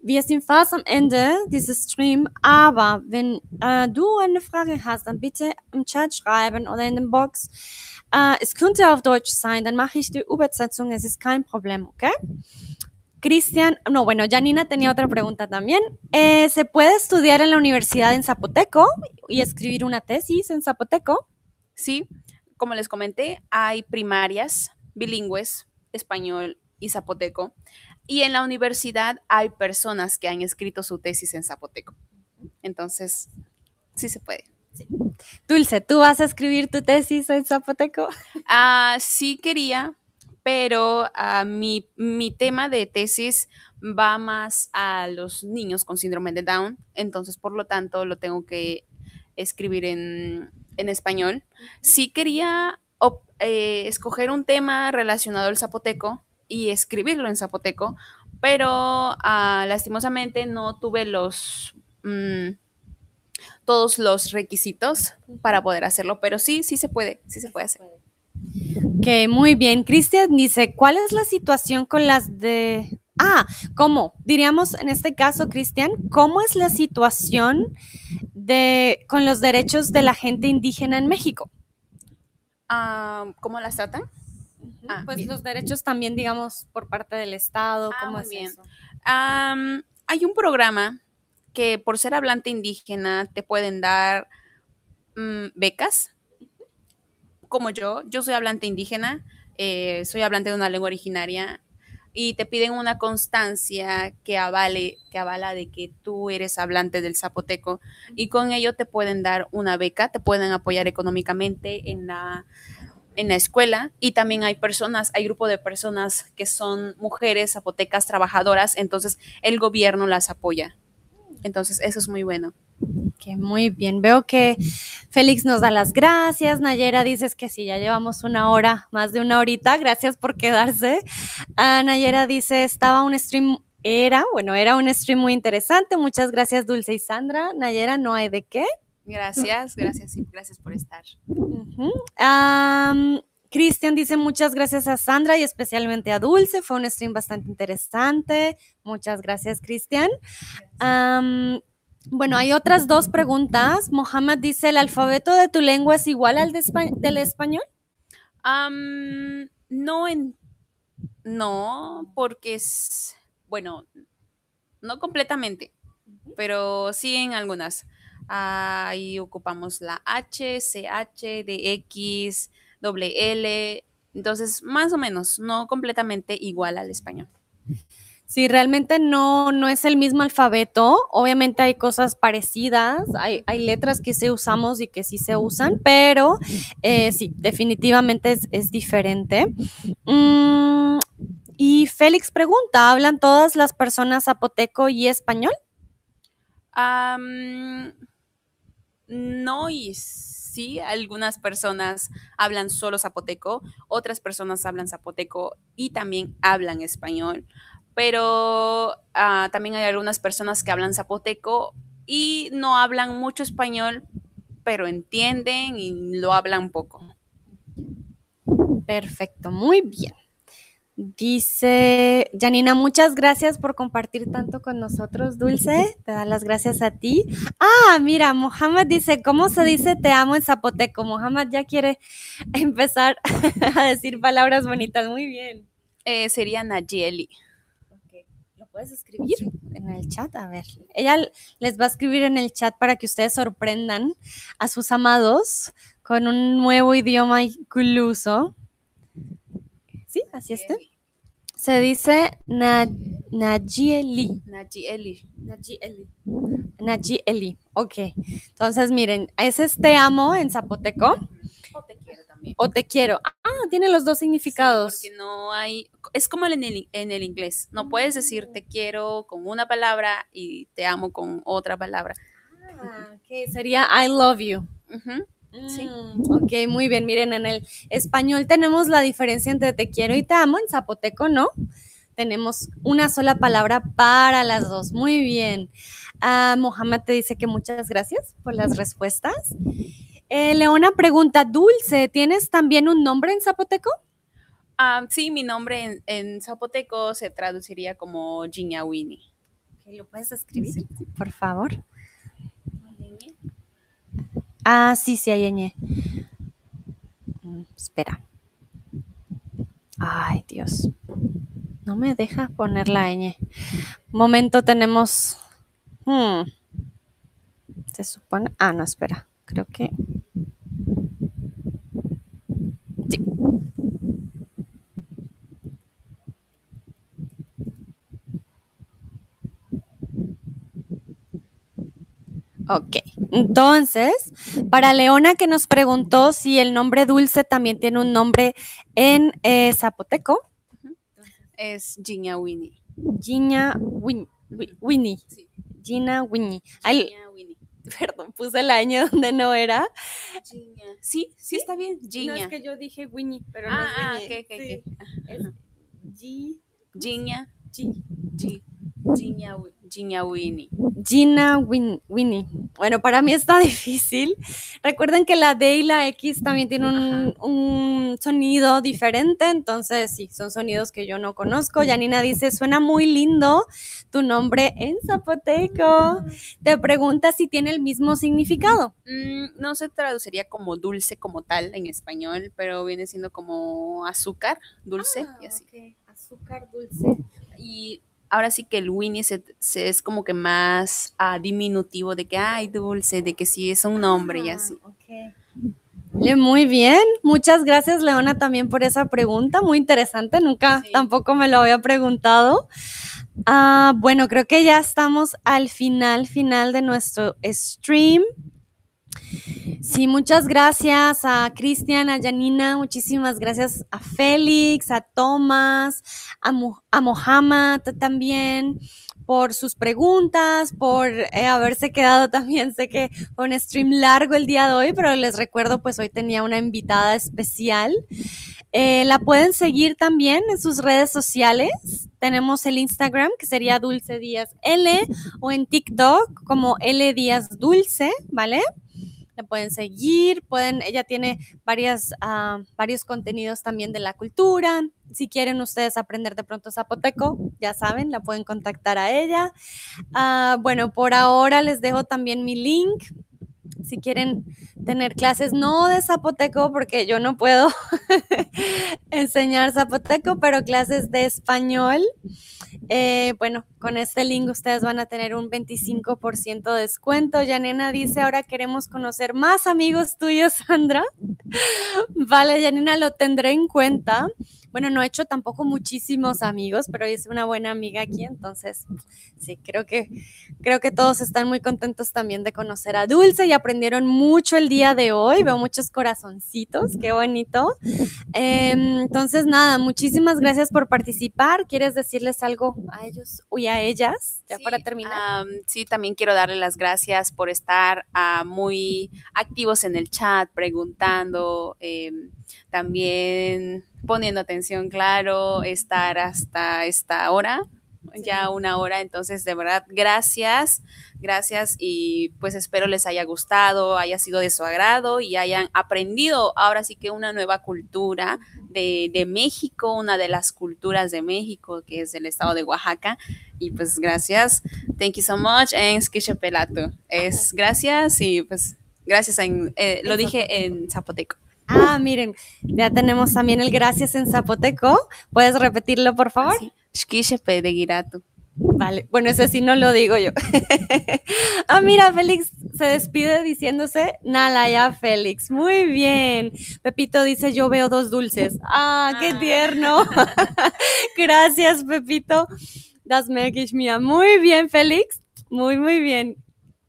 Wir sind fast am Ende dieses Stream, aber wenn äh, du eine Frage hast, dann bitte im Chat schreiben oder in den Box. Äh, es könnte auf Deutsch sein, dann mache ich die Übersetzung, es ist kein Problem, ¿ok? Cristian, no, bueno, Janina tenía otra pregunta también. Eh, ¿Se puede estudiar en la universidad en zapoteco y escribir una tesis en zapoteco?
Sí, como les comenté, hay primarias bilingües, español y zapoteco. Y en la universidad hay personas que han escrito su tesis en zapoteco. Entonces, sí se puede.
Dulce, ¿tú vas a escribir tu tesis en zapoteco?
Ah, sí quería, pero ah, mi, mi tema de tesis va más a los niños con síndrome de Down, entonces por lo tanto lo tengo que escribir en, en español. Sí quería eh, escoger un tema relacionado al zapoteco y escribirlo en zapoteco, pero ah, lastimosamente no tuve los... mm, todos los requisitos para poder hacerlo, pero sí, sí se puede, sí se puede hacer.
Ok, muy bien. Cristian dice, ¿cuál es la situación con las de... Ah, ¿cómo? Diríamos en este caso, Cristian, ¿cómo es la situación de con los derechos de la gente indígena en México?
Ah, ¿Cómo las tratan? Ah,
pues
bien.
los derechos también, digamos, por parte del Estado,
Ah,
¿cómo
muy
es
bien.
eso?
Hay un programa que por ser hablante indígena te pueden dar mm, becas, como yo. Yo soy hablante indígena, eh, soy hablante de una lengua originaria y te piden una constancia que avale, que avala de que tú eres hablante del zapoteco y con ello te pueden dar una beca, te pueden apoyar económicamente en la en la escuela y también hay personas, hay grupo de personas que son mujeres zapotecas trabajadoras, entonces el gobierno las apoya. Entonces eso es muy bueno.
Que muy bien. Veo que Félix nos da las gracias. Nayera dices que sí, ya llevamos una hora, más de una horita. Gracias por quedarse. Ah, Nayera dice, estaba un stream, era, bueno, era un stream muy interesante. Muchas gracias, Dulce y Sandra. Nayera, no hay de qué.
Gracias, gracias y gracias por estar.
Am, Cristian dice muchas gracias a Sandra y especialmente a Dulce. Fue un stream bastante interesante. Muchas gracias, Cristian. Bueno, hay otras dos preguntas. Mohamed dice, ¿el alfabeto de tu lengua es igual al de espa- del español?
Am, no en no, porque es bueno, no completamente, pero sí en algunas. Ahí ocupamos la H, CH, DX, doble L. Entonces, más o menos, no completamente igual al español.
Sí, realmente no, no es el mismo alfabeto. Obviamente hay cosas parecidas, hay, hay letras que sí usamos y que sí se usan, pero eh, sí, definitivamente es, es diferente. Mm, y Félix pregunta, ¿hablan todas las personas zapoteco y español?
No y sí, algunas personas hablan solo zapoteco, otras personas hablan zapoteco y también hablan español, pero ah, también hay algunas personas que hablan zapoteco y no hablan mucho español, pero entienden y lo hablan poco.
Perfecto, muy bien. Dice Janina, muchas gracias por compartir tanto con nosotros, Dulce. Te da las gracias a ti. Ah, mira, Mohamed dice, ¿cómo se dice te amo en zapoteco? Mohamed ya quiere empezar a decir palabras bonitas. Muy bien.
Eh, sería Nayeli.
¿Lo puedes escribir en el chat? A ver. Ella les va a escribir en el chat para que ustedes sorprendan a sus amados con un nuevo idioma incluso. Sí, así está. Se dice na, Najieli. Najieli. Najieli. Ok. Entonces, miren, ese es te amo en zapoteco.
O te quiero también.
O te quiero. Ah, tiene los dos significados.
porque no hay, es como en el, en el inglés, no puedes decir te quiero con una palabra y te amo con otra palabra.
Ah, ok, sería I love you.
Ujú. Sí.
Mm, ok, muy bien. Miren, en el español tenemos la diferencia entre te quiero y te amo. En zapoteco no. Tenemos una sola palabra para las dos. Muy bien. Ah, Mohamed te dice que muchas gracias por las respuestas. Eh, Leona pregunta, Dulce, ¿tienes también un nombre en zapoteco?
Ah, sí, mi nombre en, en zapoteco se traduciría como Giñawini.
¿Lo puedes escribir, por favor? Ah, sí, sí, hay ñ. Mm, Espera. Ay, Dios. No me deja poner la ñ. Momento tenemos. hmm, Se supone. Ah, no, espera. Creo que. Sí. Ok, entonces, para Leona que nos preguntó si el nombre dulce también tiene un nombre en eh, zapoteco,
Es.
Gina Win- Wi- Winnie.
Sí.
Gina Winnie. Ay,
Giñawini.
perdón, puse el año donde no era.
Giña. Sí, sí, está bien. Giña.
No, es que yo dije Winnie, pero
Ah,
no
ah,
es
ok,
Winnie.
ok,
Sí,
ok.
es Gi-
Giña.
Gi-
Gi- Giñawi- Giñawini.
Gina Win- Winnie. Bueno, para mí está difícil. Recuerden que la D y la X también tienen un, un sonido diferente, entonces sí, son sonidos que yo no conozco. Janina dice, suena muy lindo tu nombre en zapoteco. Te pregunta si tiene el mismo significado.
Mm, no se traduciría como dulce como tal en español, pero viene siendo como azúcar, dulce y así.
Azúcar dulce.
Y ahora sí que el Winnie se, se- es como que más ah, diminutivo de que ay dulce, de que sí es un nombre y así.
Le- Muy bien, muchas gracias Leona también por esa pregunta, muy interesante, nunca
Sí.
tampoco me lo había preguntado. Ah, bueno, creo que ya estamos al final, final de nuestro stream. Sí, muchas gracias a Cristian, a Janina, muchísimas gracias a Félix, a Tomás, a, Mo- a Mohamed también por sus preguntas, por eh, haberse quedado también. Sé que fue un stream largo el día de hoy, pero les recuerdo, pues hoy tenía una invitada especial. Eh, la pueden seguir también en sus redes sociales. Tenemos el Instagram, que sería Dulce Díaz L, o en TikTok como L Díaz Dulce, ¿vale? La pueden seguir, pueden, ella tiene varias, ah, varios contenidos también de la cultura. Si quieren ustedes aprender de pronto zapoteco, ya saben, la pueden contactar a ella. Ah, bueno, por ahora les dejo también mi link. Si quieren tener clases, no de zapoteco, porque yo no puedo enseñar zapoteco, pero clases de español. Eh, bueno, con este link ustedes van a tener un 25% de descuento. Yanina dice, ahora queremos conocer más amigos tuyos, Sandra. Vale, Yanina, lo tendré en cuenta. Bueno, no he hecho tampoco muchísimos amigos, pero es una buena amiga aquí, entonces sí, creo que creo que todos están muy contentos también de conocer a Dulce y aprendieron mucho el día de hoy. Veo muchos corazoncitos, qué bonito. Em, entonces, nada, muchísimas gracias por participar. ¿Quieres decirles algo a ellos y a ellas ya
Sí,
para terminar?
sí, también quiero darle las gracias por estar ah, muy activos en el chat, preguntando, em, también poniendo atención, claro, estar hasta esta hora ya una hora, entonces de verdad, gracias, gracias y pues espero les haya gustado, haya sido de su agrado y hayan aprendido ahora sí que una nueva cultura de, de México, una de las culturas de México, que es el estado de Oaxaca. Y pues gracias, thank you so much, en Pelato. Es gracias y pues gracias, en, eh, lo dije en zapoteco.
Ah, miren, ya tenemos también el gracias en zapoteco. ¿Puedes repetirlo, por favor?
Girato.
Vale, bueno, ese sí no lo digo yo. ah, mira, Félix se despide diciéndose Nalaya Félix. Muy bien. Pepito dice, yo veo dos dulces. Ah, qué ah. tierno. Gracias, Pepito. Das mía. Muy bien, Félix. Muy, muy bien.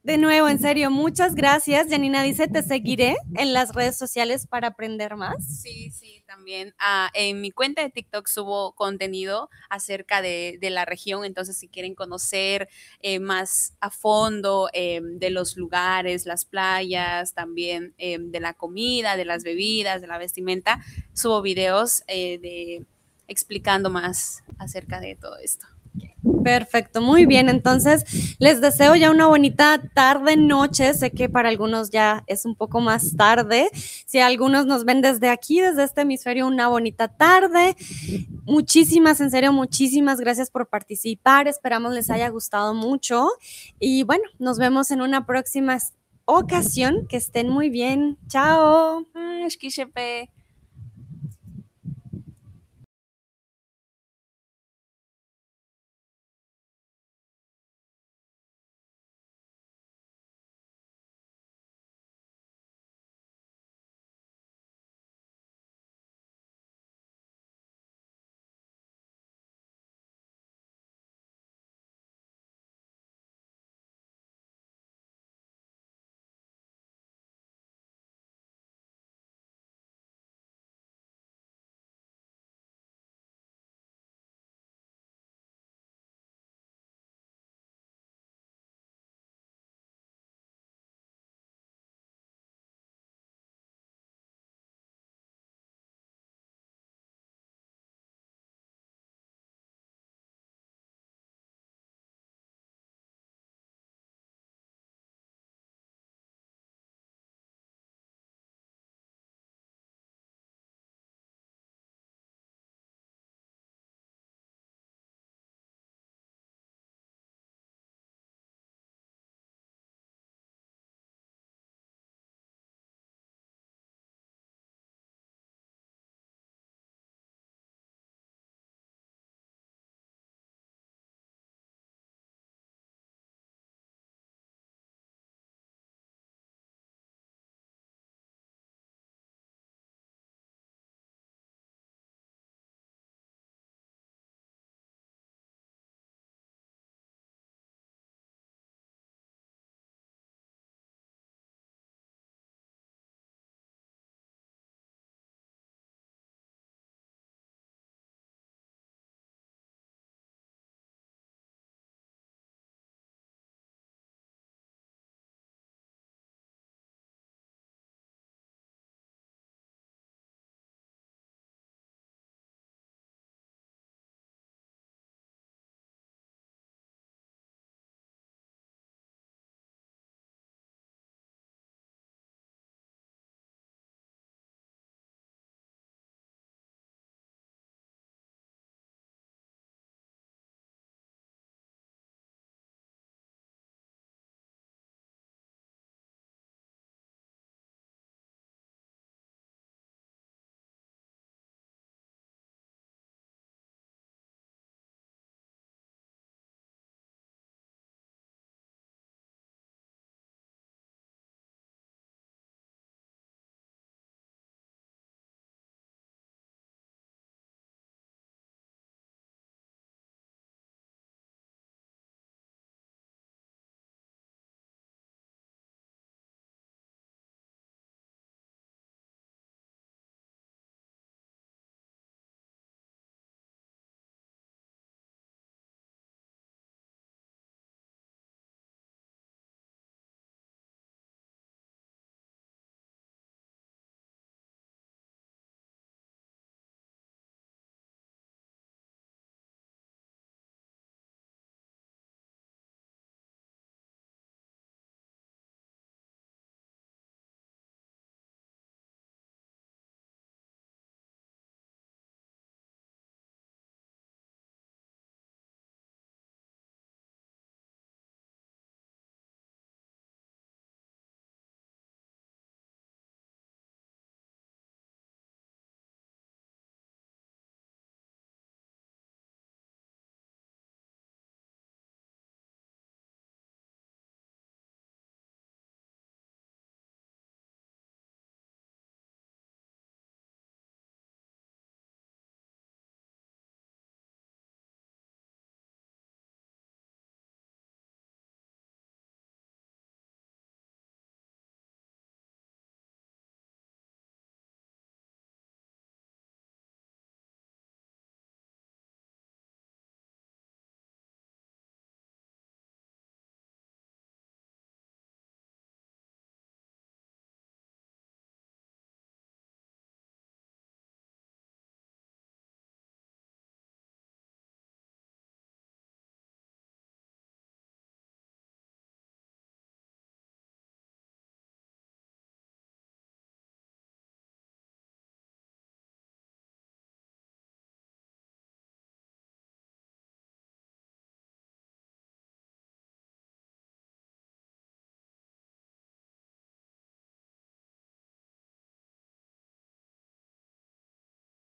De nuevo, en serio, muchas gracias. Janina dice, te seguiré en las redes sociales para aprender más.
Sí, sí, también. Ah, en mi cuenta de TikTok subo contenido acerca de, la región, entonces si quieren conocer eh, más a fondo em, de los lugares, las playas, también em, de la comida, de las bebidas, de la vestimenta, subo videos eh, de explicando más acerca de todo esto.
Perfecto, muy bien. Entonces, les deseo ya una bonita tarde, noche. Sé que para algunos ya es un poco más tarde. Si algunos nos ven desde aquí, desde este hemisferio, una bonita tarde. Muchísimas, en serio, muchísimas gracias por participar. Esperamos les haya gustado mucho. Y bueno, nos vemos en una próxima ocasión. Que estén muy bien. Chao.